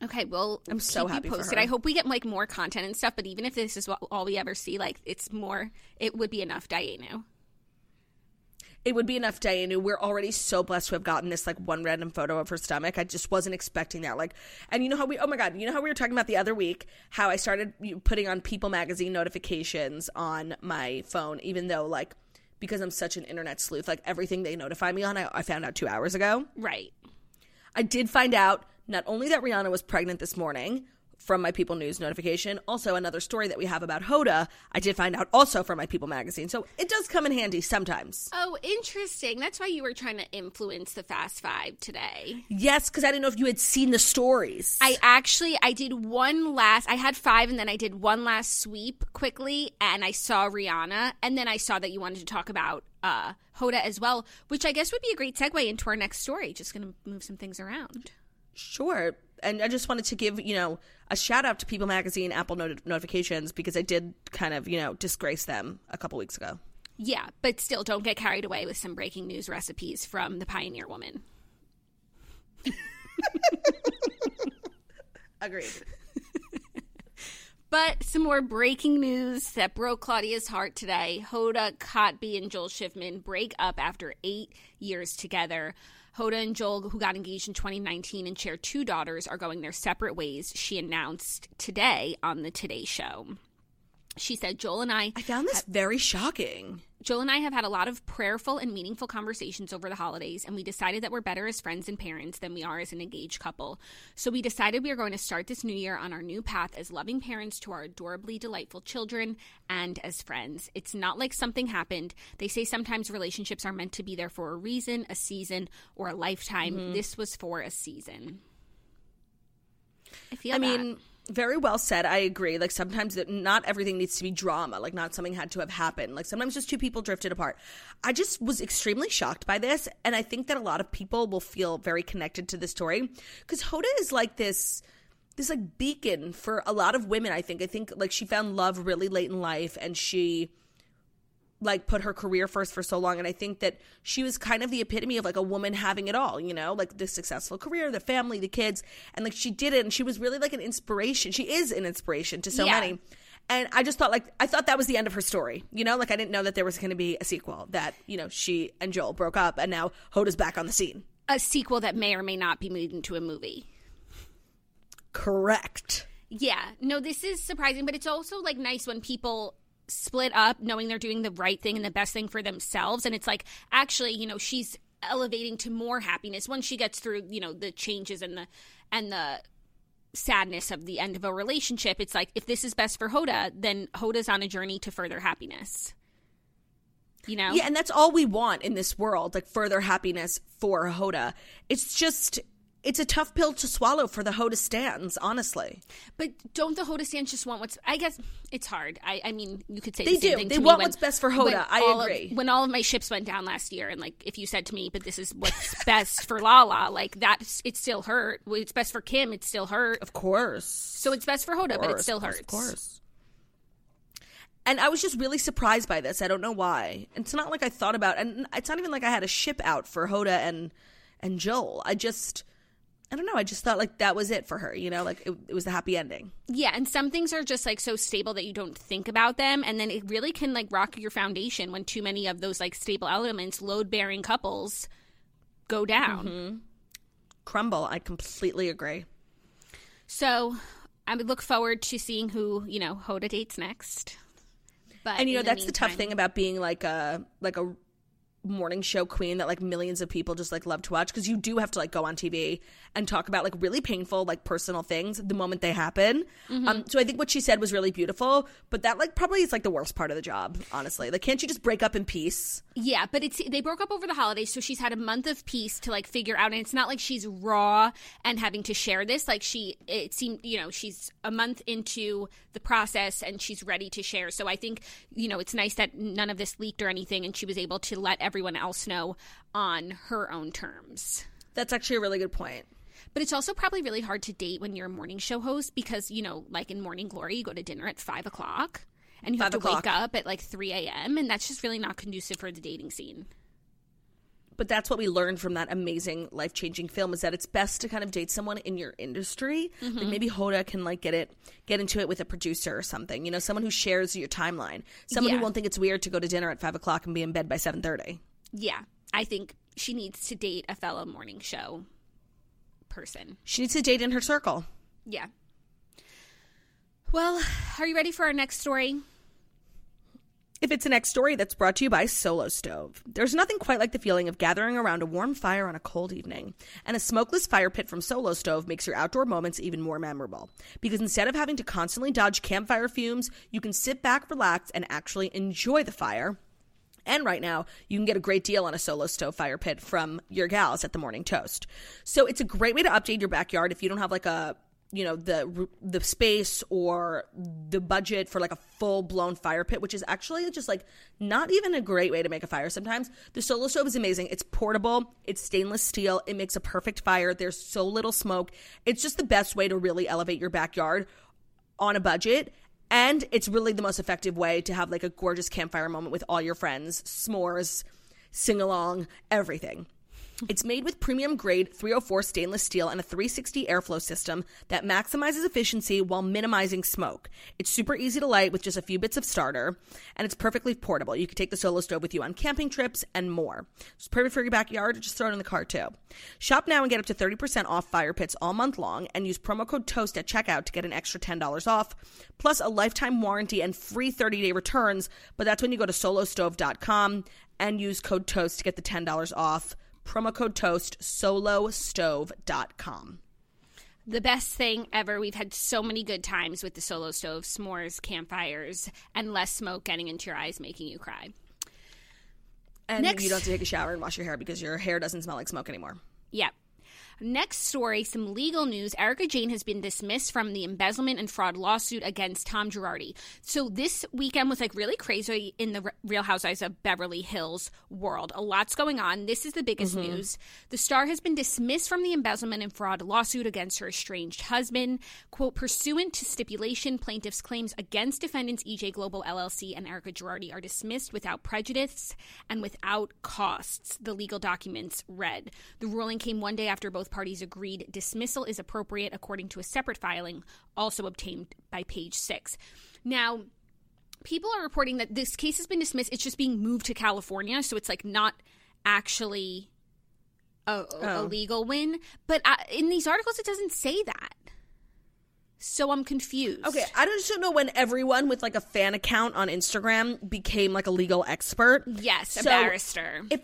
Okay, well, I'm so happy you for posted. I hope we get like more content and stuff. But even if this is what, all we ever see, like it's more, it would be enough. Dayenu. it would be enough Dayenu. We're already so blessed to have gotten this like one random photo of her stomach. I just wasn't expecting that. Like, and you know how we, oh my God, you know how we were talking about the other week, how I started putting on People Magazine notifications on my phone, even though like, because I'm such an internet sleuth, like everything they notify me on, I, I found out two hours ago. Right. I did find out not only that Rihanna was pregnant this morning from my People News notification, also another story that we have about Hoda, I did find out also from my People Magazine. So it does come in handy sometimes. Oh, interesting. That's why you were trying to influence the Fast Five today. Yes, because I didn't know if you had seen the stories. I actually I did one last I had five and then I did one last sweep quickly and I saw Rihanna and then I saw that you wanted to talk about uh Hoda as well, which I guess would be a great segue into our next story. Just gonna move some things around. Sure. And I just wanted to give, you know, a shout out to People Magazine Apple not- notifications because I did kind of, you know, disgrace them a couple weeks ago. Yeah, but still don't get carried away with some breaking news recipes from the Pioneer Woman. Agreed. But some more breaking news that broke Claudia's heart today. Hoda Kotb and Joel Schiffman break up after eight years together. Hoda and Joel, who got engaged in 2019 and share two daughters, are going their separate ways, she announced today on the Today Show. She said, Joel and I I found this very shocking. Joel and I have had a lot of prayerful and meaningful conversations over the holidays, and we decided that we're better as friends and parents than we are as an engaged couple. So we decided we are going to start this new year on our new path as loving parents to our adorably delightful children and as friends. It's not like something happened. They say sometimes relationships are meant to be there for a reason, a season, or a lifetime. Mm-hmm. This was for a season. I feel I that. mean, very well said. I agree. Like sometimes that not everything needs to be drama. Like not something had to have happened. Like sometimes just two people drifted apart. I just was extremely shocked by this, and I think that a lot of people will feel very connected to this story because Hoda is like this. This like beacon for a lot of women. I think. I think like she found love really late in life, and she like put her career first for so long and i think that she was kind of the epitome of like a woman having it all you know? Like the successful career the family the kids and like she did it and she was really like an inspiration. She is an inspiration to so Yeah. many. And i just thought like i thought that was the end of her story you know? Like i didn't know that there was going to be a sequel that you know she and joel broke up and now hoda's back on the scene. A sequel that may or may not be made into a movie. correct. Yeah, no, this is surprising, but it's also like nice when people split up knowing they're doing the right thing and the best thing for themselves. And it's like, actually, you know, she's elevating to more happiness once she gets through, you know, the changes and the, and the, sadness of the end of a relationship it's like if this is best for hoda then hoda's on a journey to further happiness you know Yeah, and that's all we want in this world, like further happiness for Hoda. It's just it's a tough pill to swallow for the Hoda stands, honestly. But don't the Hoda stands just want what's? I guess it's hard. I, I mean, you could say They the do. They want when- what's best for Hoda. I all of- agree. when all of my ships went down last year, and like if you said to me, "But this is what's best for Lala," like that, it still hurt. It's best for Kim. It still hurt. Of course. So it's best for Hoda, but it still hurts. Of course. And I was just really surprised by this. I don't know why. It's not like I thought about and it's not even like I had a ship out for Hoda and and Joel. I just I don't know. I just thought like that was it for her, you know, like it, it was the happy ending. Yeah, and some things are just like so stable that you don't think about them, and then it really can like rock your foundation when too many of those like stable elements, load bearing couples, go down. Mm-hmm. Crumble. I completely agree. So, I would look forward to seeing who you know Hoda dates next. But and you know that's the tough thing about being like a like a morning show queen that like millions of people just like love to watch because you do have to like go on TV and talk about like really painful like personal things the moment they happen. Mm-hmm. Um, so I think what she said was really beautiful, but that like probably is like the worst part of the job, honestly. Like, can't you just break up in peace? Yeah, but it's they broke up over the holidays, so she's had a month of peace to like figure out, and it's not like she's raw and having to share this. Like she, it seemed, you know, she's a month into the process and she's ready to share. So I think, you know, it's nice that none of this leaked or anything, and she was able to let everyone else know on her own terms. That's actually a really good point. But it's also probably really hard to date when you're a morning show host because, you know, like in Morning Glory, you go to dinner at five o'clock and you have to o'clock. wake up at like 3 a.m. And that's just really not conducive for the dating scene. But that's what we learned from that amazing life changing film is that it's best to kind of date someone in your industry. Like mm-hmm. maybe Hoda can like get it get into it with a producer or something. You know, someone who shares your timeline. Someone Yeah. who won't think it's weird to go to dinner at five o'clock and be in bed by seven thirty. Yeah, I think she needs to date a fellow morning show person. She needs to date in her circle. Yeah. Well, are you ready for our next story? If it's the next story that's brought to you by Solo Stove. There's nothing quite like the feeling of gathering around a warm fire on a cold evening. And a smokeless fire pit from Solo Stove makes your outdoor moments even more memorable. Because instead of having to constantly dodge campfire fumes, you can sit back, relax, and actually enjoy the fire. And right now, you can get a great deal on a solo stove fire pit from your gals at the Morning Toast. So it's a great way to update your backyard if you don't have like a you know the the space or the budget for like a full blown fire pit, which is actually just like not even a great way to make a fire. Sometimes the solo stove is amazing. It's portable. It's stainless steel. It makes a perfect fire. There's so little smoke. It's just the best way to really elevate your backyard on a budget and it's really the most effective way to have like a gorgeous campfire moment with all your friends s'mores sing along everything it's made with premium grade 304 stainless steel and a 360 airflow system that maximizes efficiency while minimizing smoke. It's super easy to light with just a few bits of starter, and it's perfectly portable. You can take the solo stove with you on camping trips and more. It's perfect for your backyard, or just throw it in the car too. Shop now and get up to 30% off fire pits all month long, and use promo code TOAST at checkout to get an extra $10 off, plus a lifetime warranty and free 30 day returns. But that's when you go to solostove.com and use code TOAST to get the $10 off. Promo code TOAST, solostove.com. The best thing ever. We've had so many good times with the solo stove, s'mores, campfires, and less smoke getting into your eyes, making you cry. And Next- you don't have to take a shower and wash your hair because your hair doesn't smell like smoke anymore. Yep. Next story, some legal news. Erika Jayne has been dismissed from the embezzlement and fraud lawsuit against Tom Girardi. So this weekend was like really crazy in the Re- Real Housewives of Beverly Hills world. A lot's going on. This is the biggest mm-hmm. news. The star has been dismissed from the embezzlement and fraud lawsuit against her estranged husband. Quote, pursuant to stipulation, plaintiffs' claims against defendants EJ Global LLC and Erika Girardi are dismissed without prejudice and without costs, the legal documents read. The ruling came one day after both parties agreed dismissal is appropriate according to a separate filing also obtained by page six. Now, people are reporting that this case has been dismissed. It's just being moved to California, so it's like not actually a, a- a Oh. legal win. But uh, in these articles, it doesn't say that. So I'm confused. Okay, I just don't know when everyone with like a fan account on Instagram became like a legal expert. Yes, a barrister. If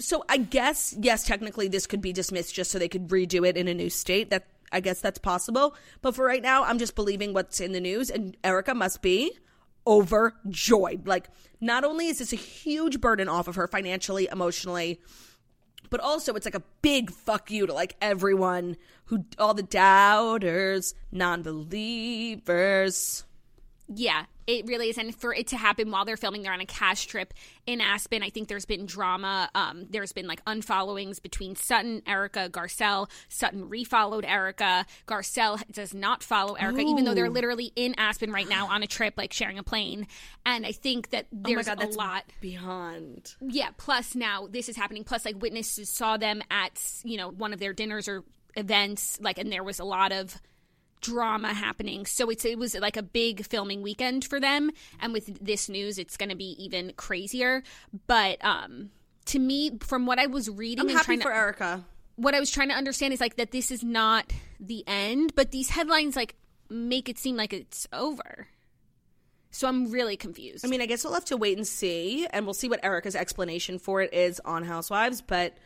so, I guess yes, technically this could be dismissed just so they could redo it in a new state. That I guess that's possible. But for right now, I'm just believing what's in the news, and Erika must be overjoyed. Like, not only is this a huge burden off of her financially, emotionally, but also it's like a big fuck you to like everyone who all the doubters, non-believers. Yeah, it really is. And for it to happen while they're filming, they're on a cash trip in Aspen. I think there's been drama. Um, there's been like unfollowings between Sutton, Erika, Garcelle. Sutton refollowed Erika. Garcelle does not follow Erika, even though they're literally in Aspen right now on a trip, like sharing a plane. And I think that there's oh God, a lot. beyond. Yeah. Plus, now this is happening. Plus, like witnesses saw them at you know one of their dinners or events, like, and there was a lot of drama happening. So it's it was like a big filming weekend for them. And with this news, it's going to be even crazier. But um, to me, from what I was reading I'm and happy trying for to, Erika. what I was trying to understand is like that this is not the end, but these headlines like make it seem like it's over. So I'm really confused. I mean, I guess we'll have to wait and see, and we'll see what Erika's explanation for it is on Housewives. But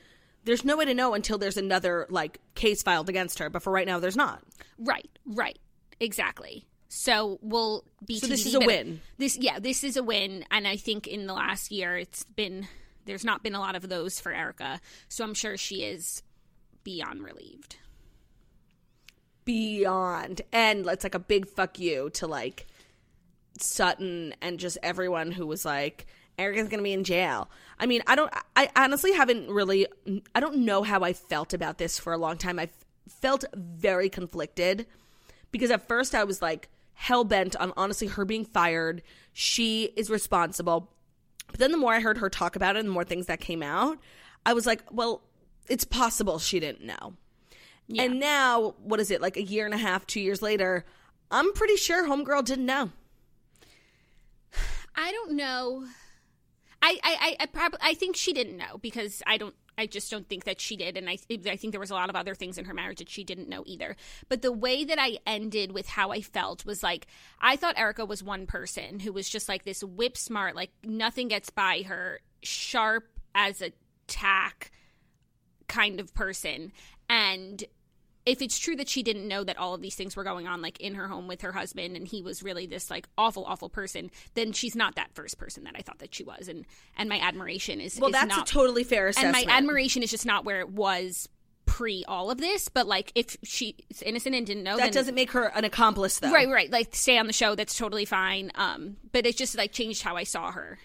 there's no way to know until there's another like case filed against her. But for right now, there's not. right, right, exactly. So we'll be. So this is a win. This, yeah, this is a win, and I think in the last year it's been there's not been a lot of those for Erika. So I'm sure she is beyond relieved. Beyond, and it's like a big fuck you to like Sutton and just everyone who was like. Erika's gonna be in jail. I mean, I don't. I honestly haven't really. I don't know how I felt about this for a long time. I felt very conflicted because at first I was like hell bent on honestly her being fired. She is responsible. But then the more I heard her talk about it and the more things that came out, I was like, well, it's possible she didn't know. And now, what is it, like a year and a half, two years later, I'm pretty sure Homegirl didn't know. I don't know. I I I, probably I think she didn't know because I don't. I just don't think that she did, and I I think there was a lot of other things in her marriage that she didn't know either. But the way that I ended with how I felt was like I thought Erika was one person who was just like this whip smart, like nothing gets by her, sharp as a tack kind of person, and if it's true that she didn't know that all of these things were going on like in her home with her husband and he was really this like awful awful person then she's not that first person that i thought that she was and and my admiration is Well, is that's not, a totally fair assessment. and my admiration is just not where it was pre all of this but like if she's innocent and didn't know that then, doesn't make her an accomplice, though. right right like stay on the show that's totally fine um but it just like changed how i saw her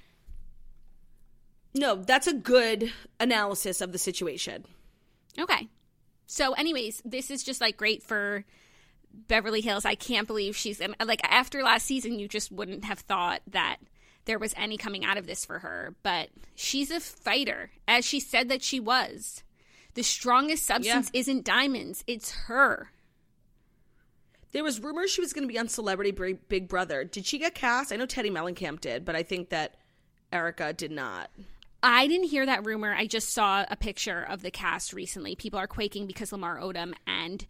No, that's a good analysis of the situation. Okay. So, anyways, this is just like great for Beverly Hills. I can't believe she's like after last season, you just wouldn't have thought that there was any coming out of this for her, but she's a fighter, as she said that she was. The strongest substance isn't diamonds; it's her. There was rumors she was going to be on Celebrity Big Big Brother. Did she get cast? I know Teddi Mellencamp did, but I think that Erika did not. I didn't hear that rumor. I just saw a picture of the cast recently. People are quaking because Lamar Odom and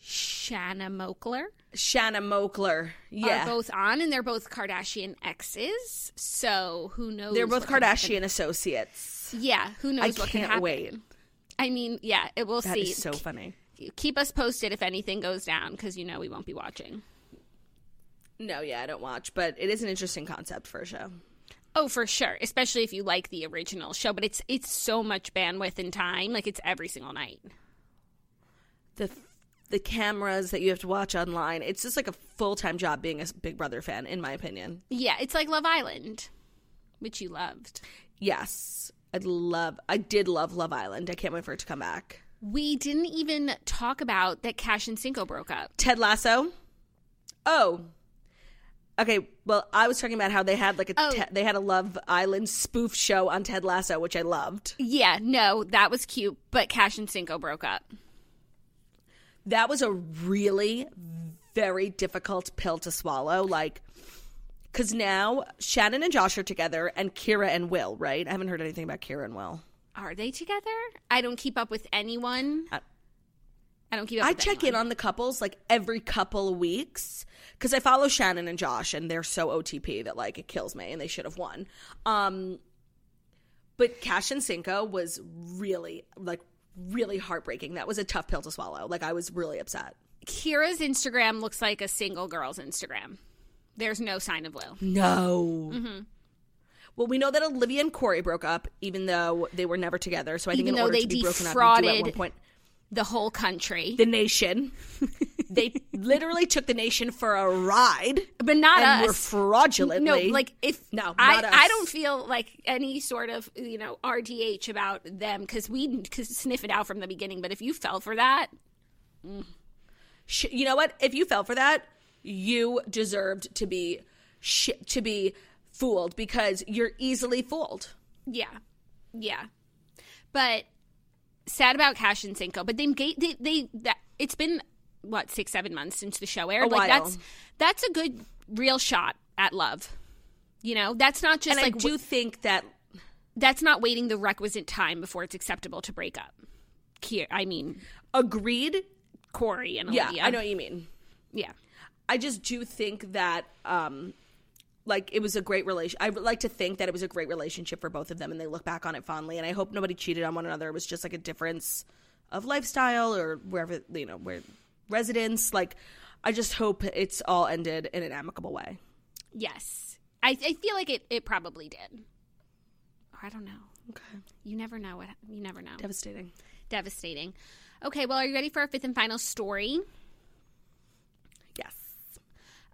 Shanna Moakler Shanna Moakler. Yeah. are both on, and they're both Kardashian exes. So who knows? They're both can. Kardashian associates. Yeah, who knows I what can can't happen? wait. I mean, yeah, it will That see. is so funny. Keep us posted if anything goes down because you know we won't be watching. No, yeah, I don't watch, but it is an interesting concept for a show. Oh, for sure, especially if you like the original show. But it's it's so much bandwidth and time. Like it's every single night. The the cameras that you have to watch online, it's just like a full time job being a Big Brother fan, in my opinion. Yeah, it's like Love Island, which you loved. Yes, I love. I did love Love Island. I can't wait for it to come back. We didn't even talk about that Cash and Cinco broke up. Ted Lasso. Oh, okay. Well, I was talking about how they had like a Oh. Te- they had a Love Island spoof show on Ted Lasso, which I loved. Yeah, no, that was cute, but Cash and Cinco broke up. That was a really very difficult pill to swallow. Like, because now Shannon and Josh are together, and Kyra and Will. Right? I haven't heard anything about Kyra and Will. Are they together? I don't keep up with anyone. I- I don't keep up I check in on the couples like every couple of weeks because I follow Shannon and Josh, and they're so OTP that like it kills me, and they should have won. Um, but Cash and Cinco was really like really heartbreaking. That was a tough pill to swallow. Like I was really upset. Kyra's Instagram looks like a single girl's Instagram. There's no sign of Will. No. Mm-hmm. Well, we know that Olivia and Korey broke up, even though they were never together. So I think Even in though order they to be broken up, you do at one point The whole country. the nation. they literally took the nation for a ride, but not and were us. fraudulently. No, like if No, I, us. I don't feel like any sort of you know RDH about them because we could sniff it out from the beginning. But if you fell for that, mm. sh- you know what? If you fell for that, you deserved to be sh- to be fooled because you're easily fooled. yeah, yeah. But sad about Cash and Cinco. But they they they that it's been what six seven months since the show aired. A like while. that's that's a good real shot at love. You know, that's not just And like I do think that that's not waiting the requisite time before it's acceptable to break up. Here, I mean, agreed. Korey and Yeah, Olivia. I know what you mean. Yeah. I just do think that um like it was a great relation. I would like to think that it was a great relationship for both of them and they look back on it fondly and I hope nobody cheated on one another. It was just like a difference of lifestyle or wherever you know, where residence like I just hope it's all ended in an amicable way. Yes. I, I feel like it, it probably did. Or I don't know. Okay. You never know what you never know. Devastating. Devastating. Okay, well, are you ready for our fifth and final story?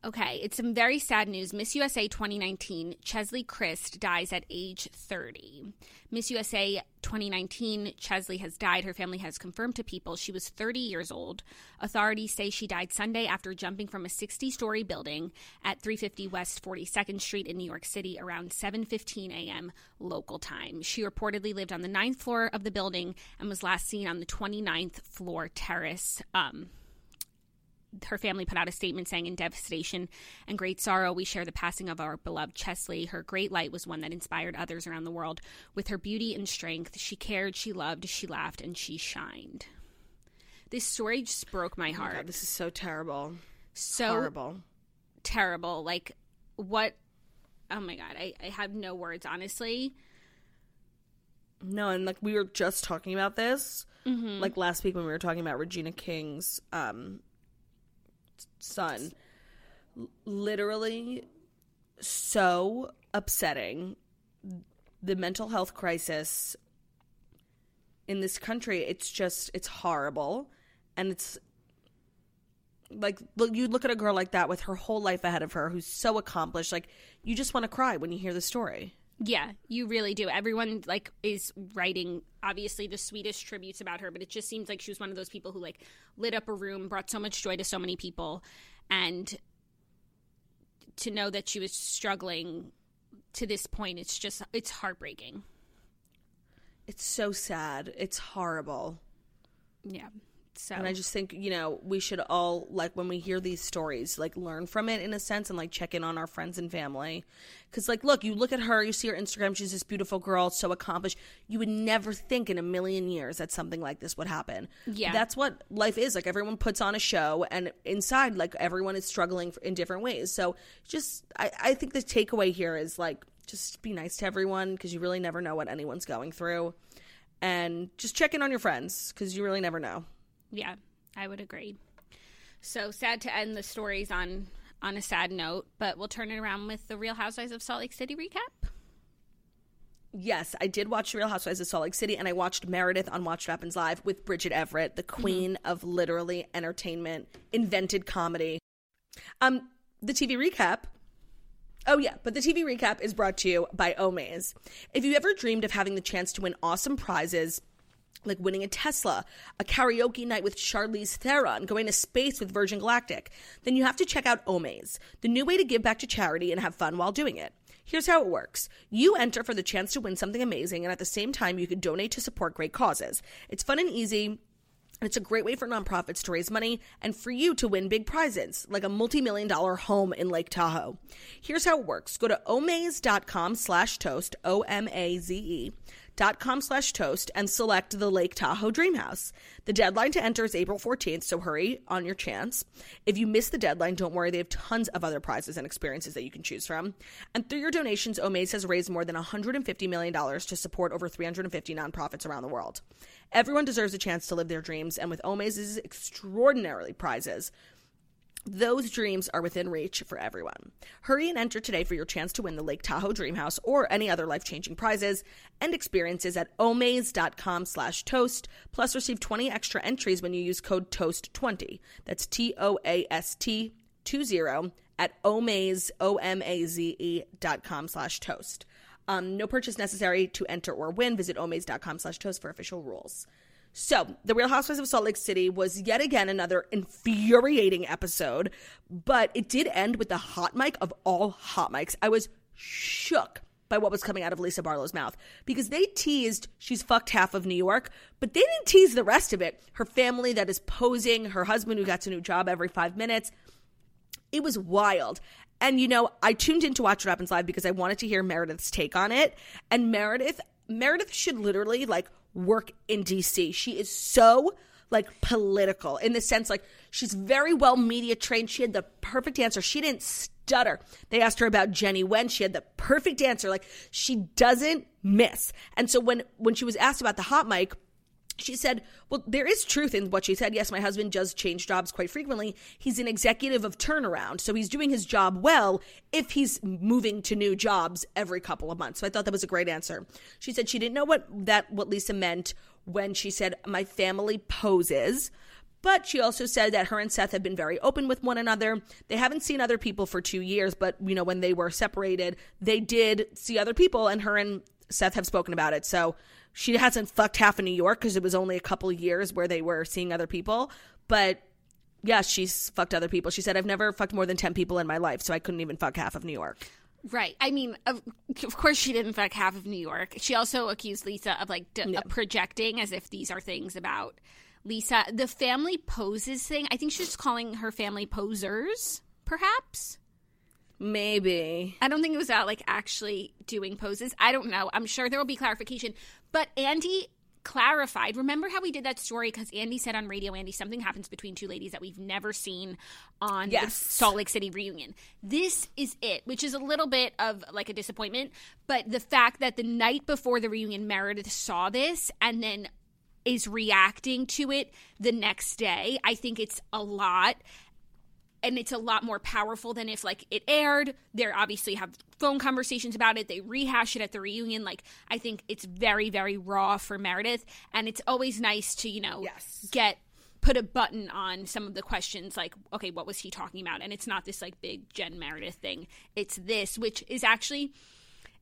Okay, it's some very sad news. Miss USA 2019, Cheslie Kryst dies at age 30. Miss USA 2019, Cheslie has died. Her family has confirmed to people she was 30 years old. Authorities say she died Sunday after jumping from a 60-story building at 350 West 42nd Street in New York City around 7:15 a.m. local time. She reportedly lived on the ninth floor of the building and was last seen on the 29th floor terrace. Um, her family put out a statement saying, In devastation and great sorrow, we share the passing of our beloved Cheslie. Her great light was one that inspired others around the world. With her beauty and strength, she cared, she loved, she laughed, and she shined. This story just broke my Oh my heart. God, this is so terrible. so Horrible. terrible. Like, what? Oh my God. I, I have no words, honestly. No, and like we were just talking about this, like last week when we were talking about Regina King's um, son. Literally, so upsetting. The mental health crisis in this country, it's just, it's horrible. And it's like, look, you look at a girl like that with her whole life ahead of her who's so accomplished. Like, you just want to cry when you hear the story. Yeah, you really do. Everyone like is writing obviously the sweetest tributes about her, but it just seems like she was one of those people who like lit up a room, brought so much joy to so many people, and to know that she was struggling to this point, it's just it's heartbreaking. It's so sad. It's horrible. Yeah. So And I just think, you know, we should all, like, when we hear these stories, like, learn from it in a sense and, like, check in on our friends and family. Because, like, look, you look at her, you see her Instagram, she's this beautiful girl, so accomplished. You would never think in a million years that something like this would happen. Yeah. That's what life is. Like, everyone puts on a show, and inside, like, everyone is struggling in different ways. So, just, I, I think the takeaway here is, like, just be nice to everyone because you really never know what anyone's going through. And just check in on your friends because you really never know. Yeah, I would agree. So sad to end the stories on on a sad note, but we'll turn it around with the Real Housewives of Salt Lake City recap. Yes, I did watch Real Housewives of Salt Lake City, and I watched Meredith on Watch What Happens Live with Bridget Everett, the queen of literally entertainment, invented comedy. Um, the TV recap. Oh yeah, but the TV recap is brought to you by Omaze. If you ever dreamed of having the chance to win awesome prizes, like winning a Tesla, a karaoke night with Charlize Theron, going to space with Virgin Galactic, then you have to check out Omaze, the new way to give back to charity and have fun while doing it. Here's how it works. You enter for the chance to win something amazing, and at the same time, you can donate to support great causes. It's fun and easy. And it's a great way for nonprofits to raise money and for you to win big prizes, like a multi-million dollar home in Lake Tahoe. Here's how it works. Go to omaze.com slash toast, O-M-A-Z-E, com slash toast, and select the Lake Tahoe Dream House. The deadline to enter is April 14th, so hurry on your chance. If you miss the deadline, don't worry. They have tons of other prizes and experiences that you can choose from. And through your donations, Omaze has raised more than $150 million to support over 350 nonprofits around the world. Everyone deserves a chance to live their dreams, and with Omaze's extraordinarily prizes, those dreams are within reach for everyone. Hurry and enter today for your chance to win the Lake Tahoe Dream House or any other life-changing prizes and experiences at omaze.com slash toast, plus receive 20 extra entries when you use code TOAST20. That's T-O-A-S-T 20 at omaze, O-M-A-Z-E dot com slash toast. Um, no purchase necessary to enter or win. Visit omaze.com slash toast for official rules. So, The Real Housewives of Salt Lake City was yet again another infuriating episode, but it did end with the hot mic of all hot mics. I was shook by what was coming out of Lisa Barlow's mouth because they teased she's fucked half of New York, but they didn't tease the rest of it. Her family that is posing, her husband who gets a new job every five minutes. It was wild. And you know, I tuned in to watch what happens live because I wanted to hear Meredith's take on it. And Meredith, Meredith should literally like work in DC. She is so like political in the sense like she's very well media trained. She had the perfect answer. She didn't stutter. They asked her about Jennie Nguyen. She had the perfect answer. Like she doesn't miss. And so when when she was asked about the hot mic, she said, Well, there is truth in what she said. Yes, my husband does change jobs quite frequently. He's an executive of turnaround, so he's doing his job well if he's moving to new jobs every couple of months. So I thought that was a great answer. She said she didn't know what that what Lisa meant when she said, My family poses. But she also said that her and Seth have been very open with one another. They haven't seen other people for two years, but you know, when they were separated, they did see other people, and her and Seth have spoken about it. So she hasn't fucked half of New York because it was only a couple of years where they were seeing other people. But yeah, she's fucked other people. She said, I've never fucked more than 10 people in my life, so I couldn't even fuck half of New York. Right. I mean, of, of course, she didn't fuck half of New York. She also accused Lisa of like d- projecting as if these are things about Lisa. The family poses thing, I think she's calling her family posers, perhaps. Maybe. I don't think it was about like actually doing poses. I don't know. I'm sure there will be clarification. But Andy clarified. Remember how we did that story? Because Andy said on radio, Andy, something happens between two ladies that we've never seen on Yes. the Salt Lake City reunion. This is it, which is a little bit of like a disappointment. But the fact that the night before the reunion, Meredith saw this and then is reacting to it the next day, I think it's a lot and it's a lot more powerful than if like it aired. They obviously have phone conversations about it. They rehash it at the reunion. Like i think it's very very raw for meredith. And it's always nice to you know Yes. get put a button on some of the questions like okay what was he talking about? And it's not this like big jen meredith thing. It's this which is actually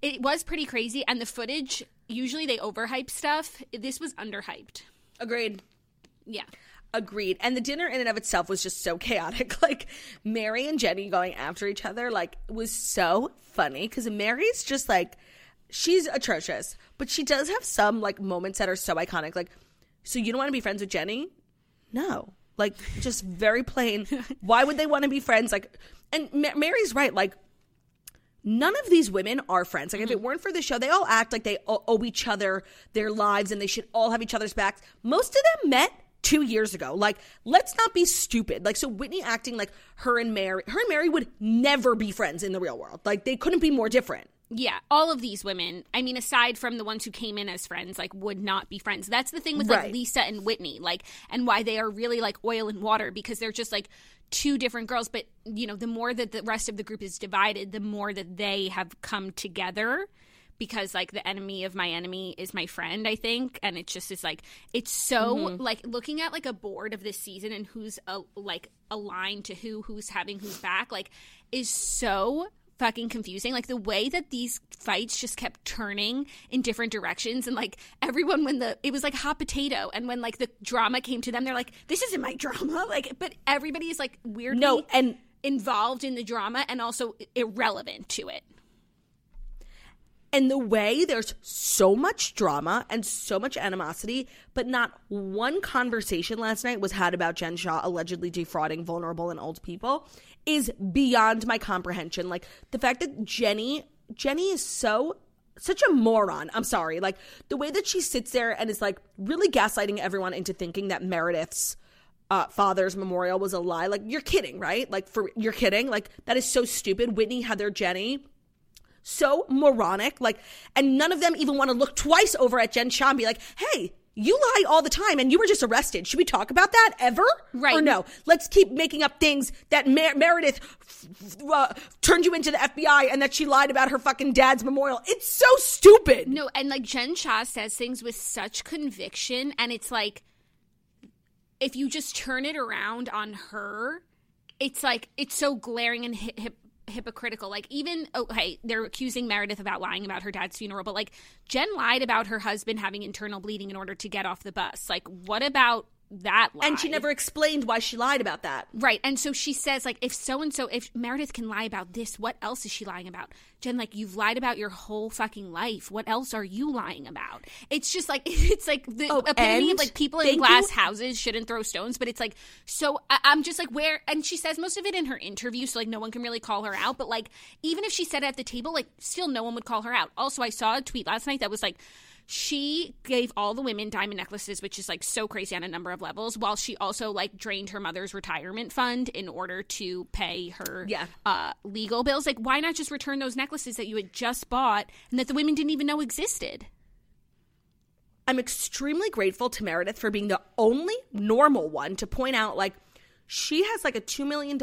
it was pretty crazy. And the footage usually they overhype stuff. This was underhyped. Agreed. yeah Agreed. And the dinner in and of itself was just so chaotic. Like Mary and Jenny going after each other, like was so funny because Mary's just like she's atrocious, but she does have some like moments that are so iconic. Like, so you don't want to be friends with Jenny? No. Like just very plain. Why would they want to be friends? Like, and Ma- Mary's right. Like none of these women are friends. Like, if it mm-hmm. weren't for the show, they all act like they owe each other their lives and they should all have each other's backs. Most of them met two years ago. Like, let's not be stupid. Like, so Whitney acting like her and Mary, her and Mary would never be friends in the real world. Like, they couldn't be more different. Yeah, all of these women, I mean, aside from the ones who came in as friends, like, would not be friends. That's the thing with, like, Right. Lisa and Whitney, like, and why they are really like oil and water because they're just like two different girls. But, you know, the more that the rest of the group is divided, the more that they have come together because, like, the enemy of my enemy is my friend, I think. And it just is like, it's so, like, looking at, like, a board of this season and who's, uh, like, aligned to who, who's having who's back, like, is so fucking confusing. Like the way that these fights just kept turning in different directions, and like everyone when the it was like hot potato, and when like the drama came to them, they're like, "This isn't my drama." Like, but everybody is like weirdly No, and- involved in the drama and also irrelevant to it. And the way there's so much drama and so much animosity, but not one conversation last night was had about Jen Shah allegedly defrauding vulnerable and old people is beyond my comprehension. Like the fact that Jenny, Jenny is so such a moron. I'm sorry. Like the way that she sits there and is like really gaslighting everyone into thinking that Meredith's uh, father's memorial was a lie. Like you're kidding, right? Like for you're kidding. Like that is so stupid. Whitney Heather, Jenny so moronic. Like, and none of them even want to look twice over at Jen Shah and be like, hey, you lie all the time and you were just arrested. Should we talk about that ever? Right. Or no? Let's keep making up things that Mer- Meredith f- f- uh, turned you into the FBI and that she lied about her fucking dad's memorial. It's so stupid. No, and like Jen Shah says things with such conviction, and it's like if you just turn it around on her, it's like it's so glaring and hip, hip, hypocritical. Like even oh, okay, they're accusing Meredith about lying about her dad's funeral, but like Jen lied about her husband having internal bleeding in order to get off the bus. Like what about that lie? And she never explained why she lied about that. Right. And so she says, like, if so and so, if Meredith can lie about this, what else is she lying about? Jen, like, you've lied about your whole fucking life. What else are you lying about? It's just like, it's like the Oh, epitome of like people in glass you- houses shouldn't throw stones, but it's like, so I- I'm just like, where, and she says most of it in her interview, so like no one can really call her out. But like, even if she said it at the table, like, still no one would call her out. Also, I saw a tweet last night that was like, she gave all the women diamond necklaces, which is like so crazy on a number of levels, while she also like drained her mother's retirement fund in order to pay her Yeah. uh, legal bills. Like, why not just return those necklaces that you had just bought and that the women didn't even know existed? I'm extremely grateful to Meredith for being the only normal one to point out, like, she has like a $2 million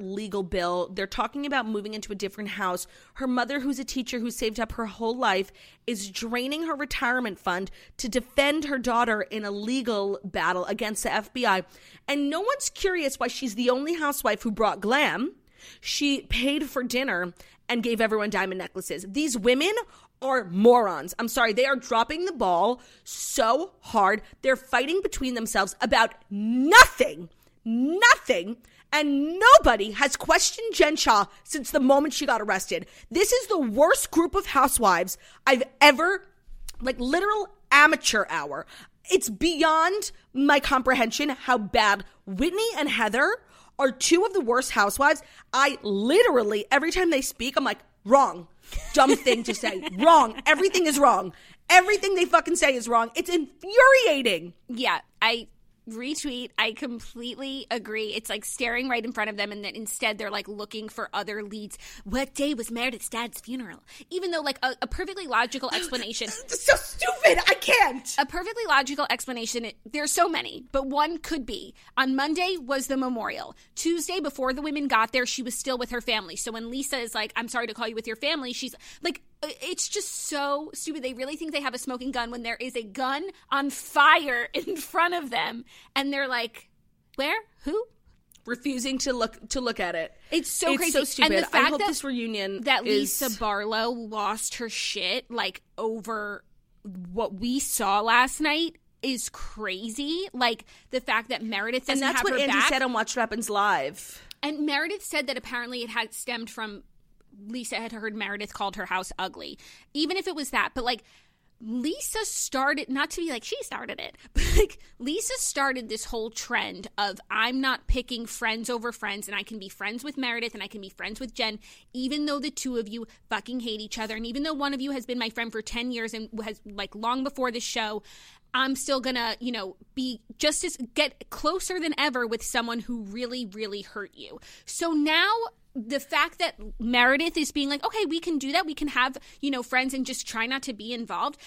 legal bill. They're talking about moving into a different house. Her mother, who's a teacher who saved up her whole life, is draining her retirement fund to defend her daughter in a legal battle against the FBI. And no one's curious why she's the only housewife who brought glam. She paid for dinner and gave everyone diamond necklaces. These women are morons. I'm sorry, they are dropping the ball so hard. They're fighting between themselves about nothing. Nothing. And nobody has questioned Jen Shah since the moment she got arrested. This is the worst group of housewives I've ever, like, literal amateur hour. It's beyond my comprehension how bad Whitney and Heather are two of the worst housewives. I literally, every time they speak, I'm like, wrong. Dumb thing to say. wrong. Everything is wrong. Everything they fucking say is wrong. It's infuriating. Yeah, I retweet. I completely agree. It's like staring right in front of them, and then instead they're like looking for other leads. What day was Meredith's dad's funeral? Even though, like, a, a perfectly logical explanation. So stupid. I can't. a perfectly logical explanation. it- There's so many, but one could be on Monday was the memorial. Tuesday, before the women got there, she was still with her family. So when Lisa is like, "I'm sorry to call you with your family," she's like, "It's just so stupid." They really think they have a smoking gun when there is a gun on fire in front of them, and they're like, "Where? Who?" refusing to look to look at it. It's so It's crazy. so stupid. And the fact I hope that, this reunion that is- Lisa Barlow lost her shit like over what we saw last night is crazy. Like the fact that Meredith doesn't and that's what Andy back. said on Watch What Happens Live. and Meredith said that apparently it had stemmed from Lisa had heard Meredith called her house ugly. Even if it was that, but like Lisa started not to be like she started it, but like Lisa started this whole trend of I'm not picking friends over friends and I can be friends with Meredith and I can be friends with Jen even though the two of you fucking hate each other and even though one of you has been my friend for 10 years and has like long before the show I'm still gonna, you know, be just as get closer than ever with someone who really, really hurt you. So now the fact that Meredith is being like, okay, we can do that. We can have, you know, friends and just try not to be involved.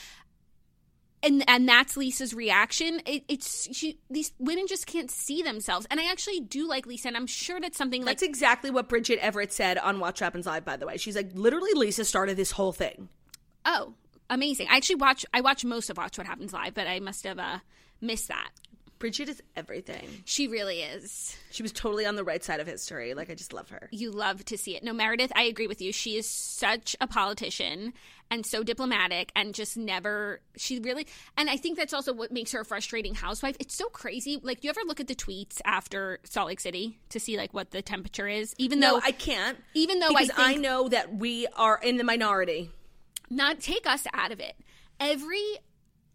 And and that's Lisa's reaction. It, it's she. These women just can't see themselves. And I actually do like Lisa, and I'm sure that's something like That's exactly what Bridget Everett said on Watch What Happens Live. By the way, she's like, literally, Lisa started this whole thing. oh, amazing. I actually watch. I watch most of Watch What Happens Live, but I must have uh, missed that. Bridget is everything. She really is. She was totally on the right side of history. Like, I just love her. you love to see it. No, Meredith, I agree with you. She is such a politician and so diplomatic and just never, she really, and I think that's also what makes her a frustrating housewife. It's so crazy. Like, do you ever look at the tweets after Salt Lake City to see like what the temperature is? Even No, though I can't. even though I because I, think- know that we are in the minority. not take us out of it. Every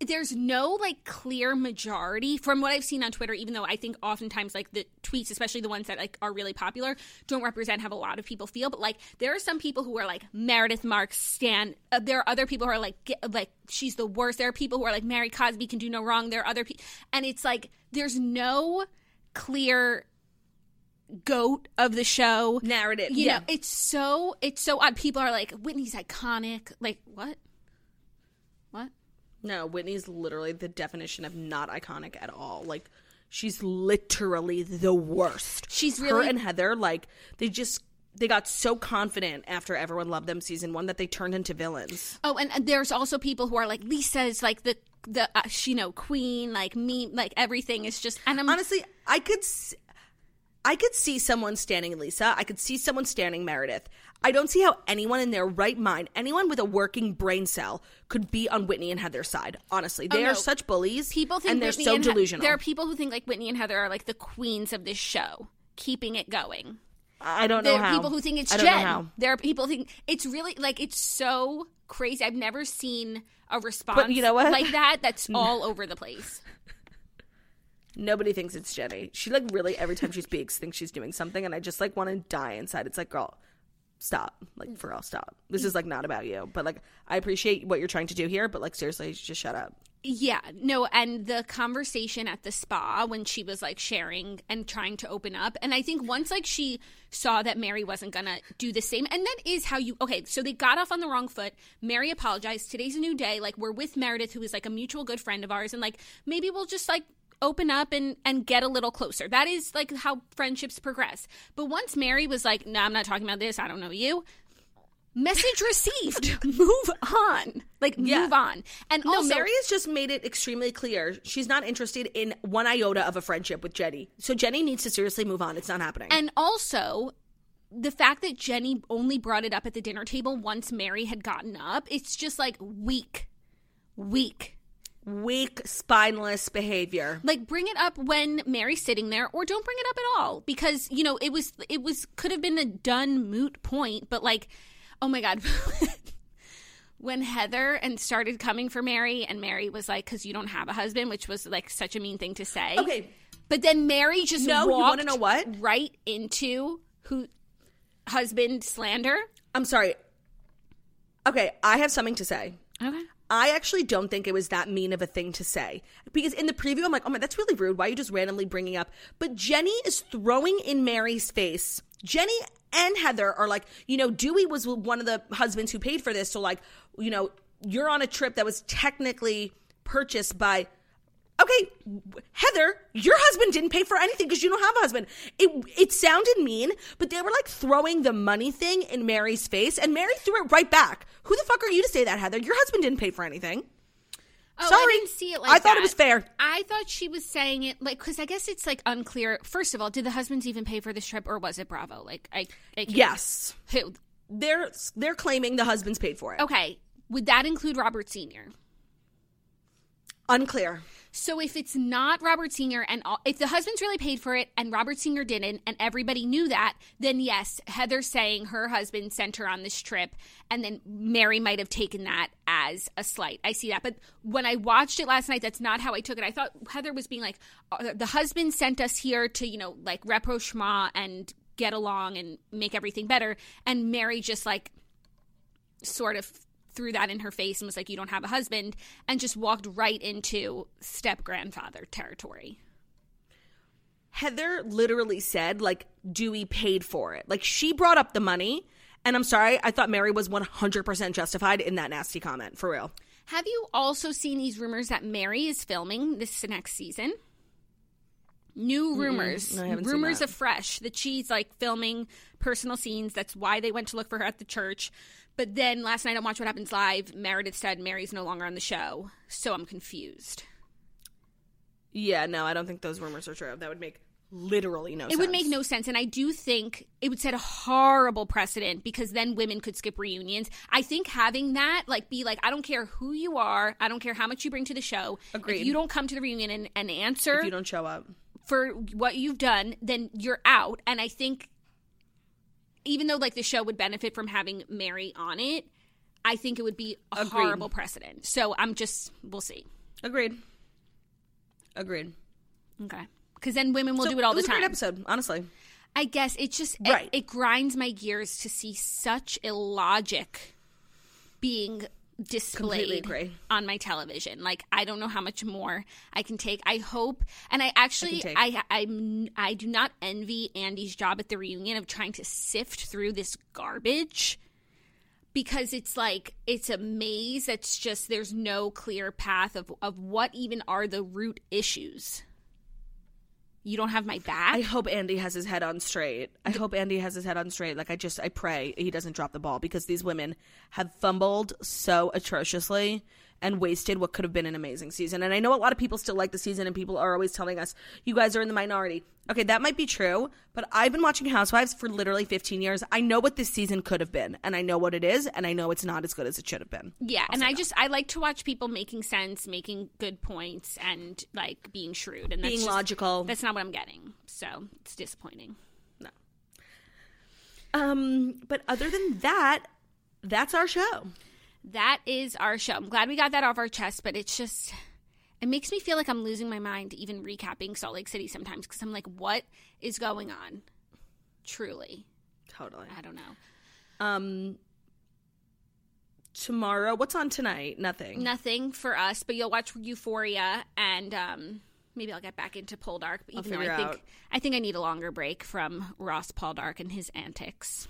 there's no like clear majority from what I've seen on Twitter, even though I think oftentimes like the tweets, especially the ones that like are really popular, don't represent how a lot of people feel. But like there are some people who are like Meredith Marks Stan. Uh, there are other people who are like get, like she's the worst. There are people who are like Mary Cosby can do no wrong. There are other people, and it's like there's no clear goat of the show Narrative, You yeah. know, it's so it's so odd. People are like Whitney's iconic. Like what? What? No, Whitney's literally the definition of not iconic at all. Like, she's literally the worst. She's her really- and Heather. Like, they just they got so confident after everyone loved them season one that they turned into villains. Oh, and, and there's also people who are like Lisa is like the the uh, you know queen, like me, like everything is just. And I'm Honestly, I could. I could see someone standing Lisa. I could see someone standing Meredith. I don't see how anyone in their right mind, anyone with a working brain cell, could be on Whitney and Heather's side. Honestly, oh, they Oh, no. are such bullies. people think and they're Whitney so and He- delusional. there are people who think like Whitney and Heather are like the queens of this show, keeping it going. I don't know There are how. people who think it's I don't Jen. know how. There are people who think it's really like it's so crazy. I've never seen a response you know what? like that that's all over the place. Nobody thinks it's Jenny. She like really every time she speaks thinks she's doing something, and I just like want to die inside. It's like, girl, stop. Like for real, stop. This is like not about you, but like I appreciate what you're trying to do here, but like seriously, just shut up. Yeah, no, and the conversation at the spa when she was like sharing and trying to open up. And I think once like she saw that Mary wasn't gonna do the same, and that is how you okay, so they got off on the wrong foot. Mary apologized. Today's a new day. Like we're with Meredith, who is like a mutual good friend of ours, and like maybe we'll just like open up and and get a little closer. That is like how friendships progress. But once Mary was like, "No, I'm not talking about this. I don't know you." Message received. move on. Like Yeah. move on. And No, also Mary has just made it extremely clear she's not interested in one iota of a friendship with Jenny. So Jenny needs to seriously move on. It's not happening. And also, the fact that Jenny only brought it up at the dinner table once Mary had gotten up, it's just like weak. Weak. Weak, spineless behavior. Like bring it up when Mary's sitting there or don't bring it up at all because, you know, it was it was could have been a done moot point, but like oh my god. when Heather and started coming for Mary and Mary was like cuz you don't have a husband, which was like such a mean thing to say. Okay. But then Mary just No, you walked wanna know what? right into who husband slander. I'm sorry. Okay, I have something to say. Okay. I actually don't think it was that mean of a thing to say. Because in the preview, I'm like, oh my, that's really rude. Why are you just randomly bringing up? But Jenny is throwing in Mary's face. Jenny and Heather are like, you know, Dewey was one of the husbands who paid for this. So, like, you know, you're on a trip that was technically purchased by. Okay, Heather, your husband didn't pay for anything because you don't have a husband. It it sounded mean, but they were like throwing the money thing in Mary's face, and Mary threw it right back. Who the fuck are you to say that, Heather? Your husband didn't pay for anything. Oh, Sorry. I didn't see it like I thought that. it was fair. I thought she was saying it like because I guess it's like unclear. First of all, did the husbands even pay for this trip or was it Bravo? Like I, I Yes, Who? they're they're claiming the husband's paid for it. Okay, would that include Robert Senior? Unclear. So if it's not Robert Senior and all, if the husband's really paid for it and Robert Senior didn't and everybody knew that, then yes, Heather saying her husband sent her on this trip and then Mary might have taken that as a slight. I see that. But when I watched it last night, that's not how I took it. I thought Heather was being like, uh, the husband sent us here to, you know, like rapprochement and get along and make everything better. And Mary just like sort of threw that in her face and was like, You don't have a husband, and just walked right into step grandfather territory. Heather literally said like Dewey paid for it. Like she brought up the money, and I'm sorry, I thought Mary was 100% justified in that nasty comment for real. Have you also seen these rumors that Mary is filming this next season? New rumors, haven't seen rumors that. afresh that she's like filming personal scenes. That's why they went to look for her at the church. But then last night on Watch What Happens Live, Meredith said Mary's no longer on the show, so I'm confused. Yeah, no, I don't think those rumors are true. That would make literally no sense. It would make no sense. And I do think it would set a horrible precedent because then women could skip reunions. I think having that, like, be like, I don't care who you are, I don't care how much you bring to the show. Agreed. If you don't come to the reunion and, and answer if you don't show up. for what you've done, then you're out. And I think even though like the show would benefit from having Mary on it, I think it would be a Agreed. horrible precedent. So I'm just we'll see. Agreed. Agreed. Okay. Because then women will So, do it all the was time. a great episode, honestly. I guess it just it- Right. it, grinds my gears to see such illogic being displayed on my television. Like I don't know how much more I can take. I hope, and I actually take. I I'm I do not envy Andy's job at the reunion of trying to sift through this garbage because it's like it's a maze that's just there's no clear path of of what even are the root issues. You don't have my back. I hope Andy has his head on straight. I hope Andy has his head on straight. Like I just I pray he doesn't drop the ball because these women have fumbled so atrociously and wasted what could have been an amazing season. And I know a lot of people still like the season and people are always telling us you guys are in the minority. Okay, that might be true, but I've been watching Housewives for literally 15 years. I know what this season could have been and I know what it is and I know it's not as good as it should have been. Yeah, and I just I like to watch people making sense, making good points, and like being shrewd and that's Being just- logical. That's not what I'm getting, so it's disappointing. No. Um, but other than that, that's our show. That is our show. I'm glad we got that off our chest, but it's just it makes me feel like I'm losing my mind even recapping Salt Lake City sometimes because I'm like, what is going on? Truly, Totally. I don't know. Um, tomorrow, what's on tonight? Nothing. Nothing for us, but you'll watch Euphoria and um maybe I'll get back into Poldark. But even though I think out. I think I need a longer break from Ross Poldark and his antics.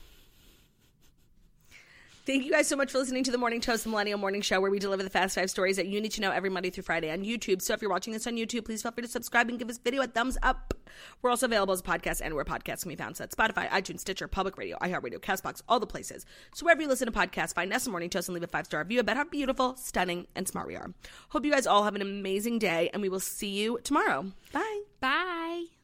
Thank you guys so much for listening to the Morning Toast, the Millennial Morning Show, where we deliver the fast five stories that you need to know every Monday through Friday on YouTube. So if you're watching this on YouTube, please feel free to subscribe and give this video a thumbs up. We're also available as a podcast and where podcasts can be found. So Spotify, iTunes, Stitcher, Public Radio, iHeartRadio, CastBox, all the places. So wherever you listen to podcasts, find us the Morning Toast and leave a five star review about how beautiful, stunning, and smart we are. Hope you guys all have an amazing day, and we will see you tomorrow. Bye. Bye.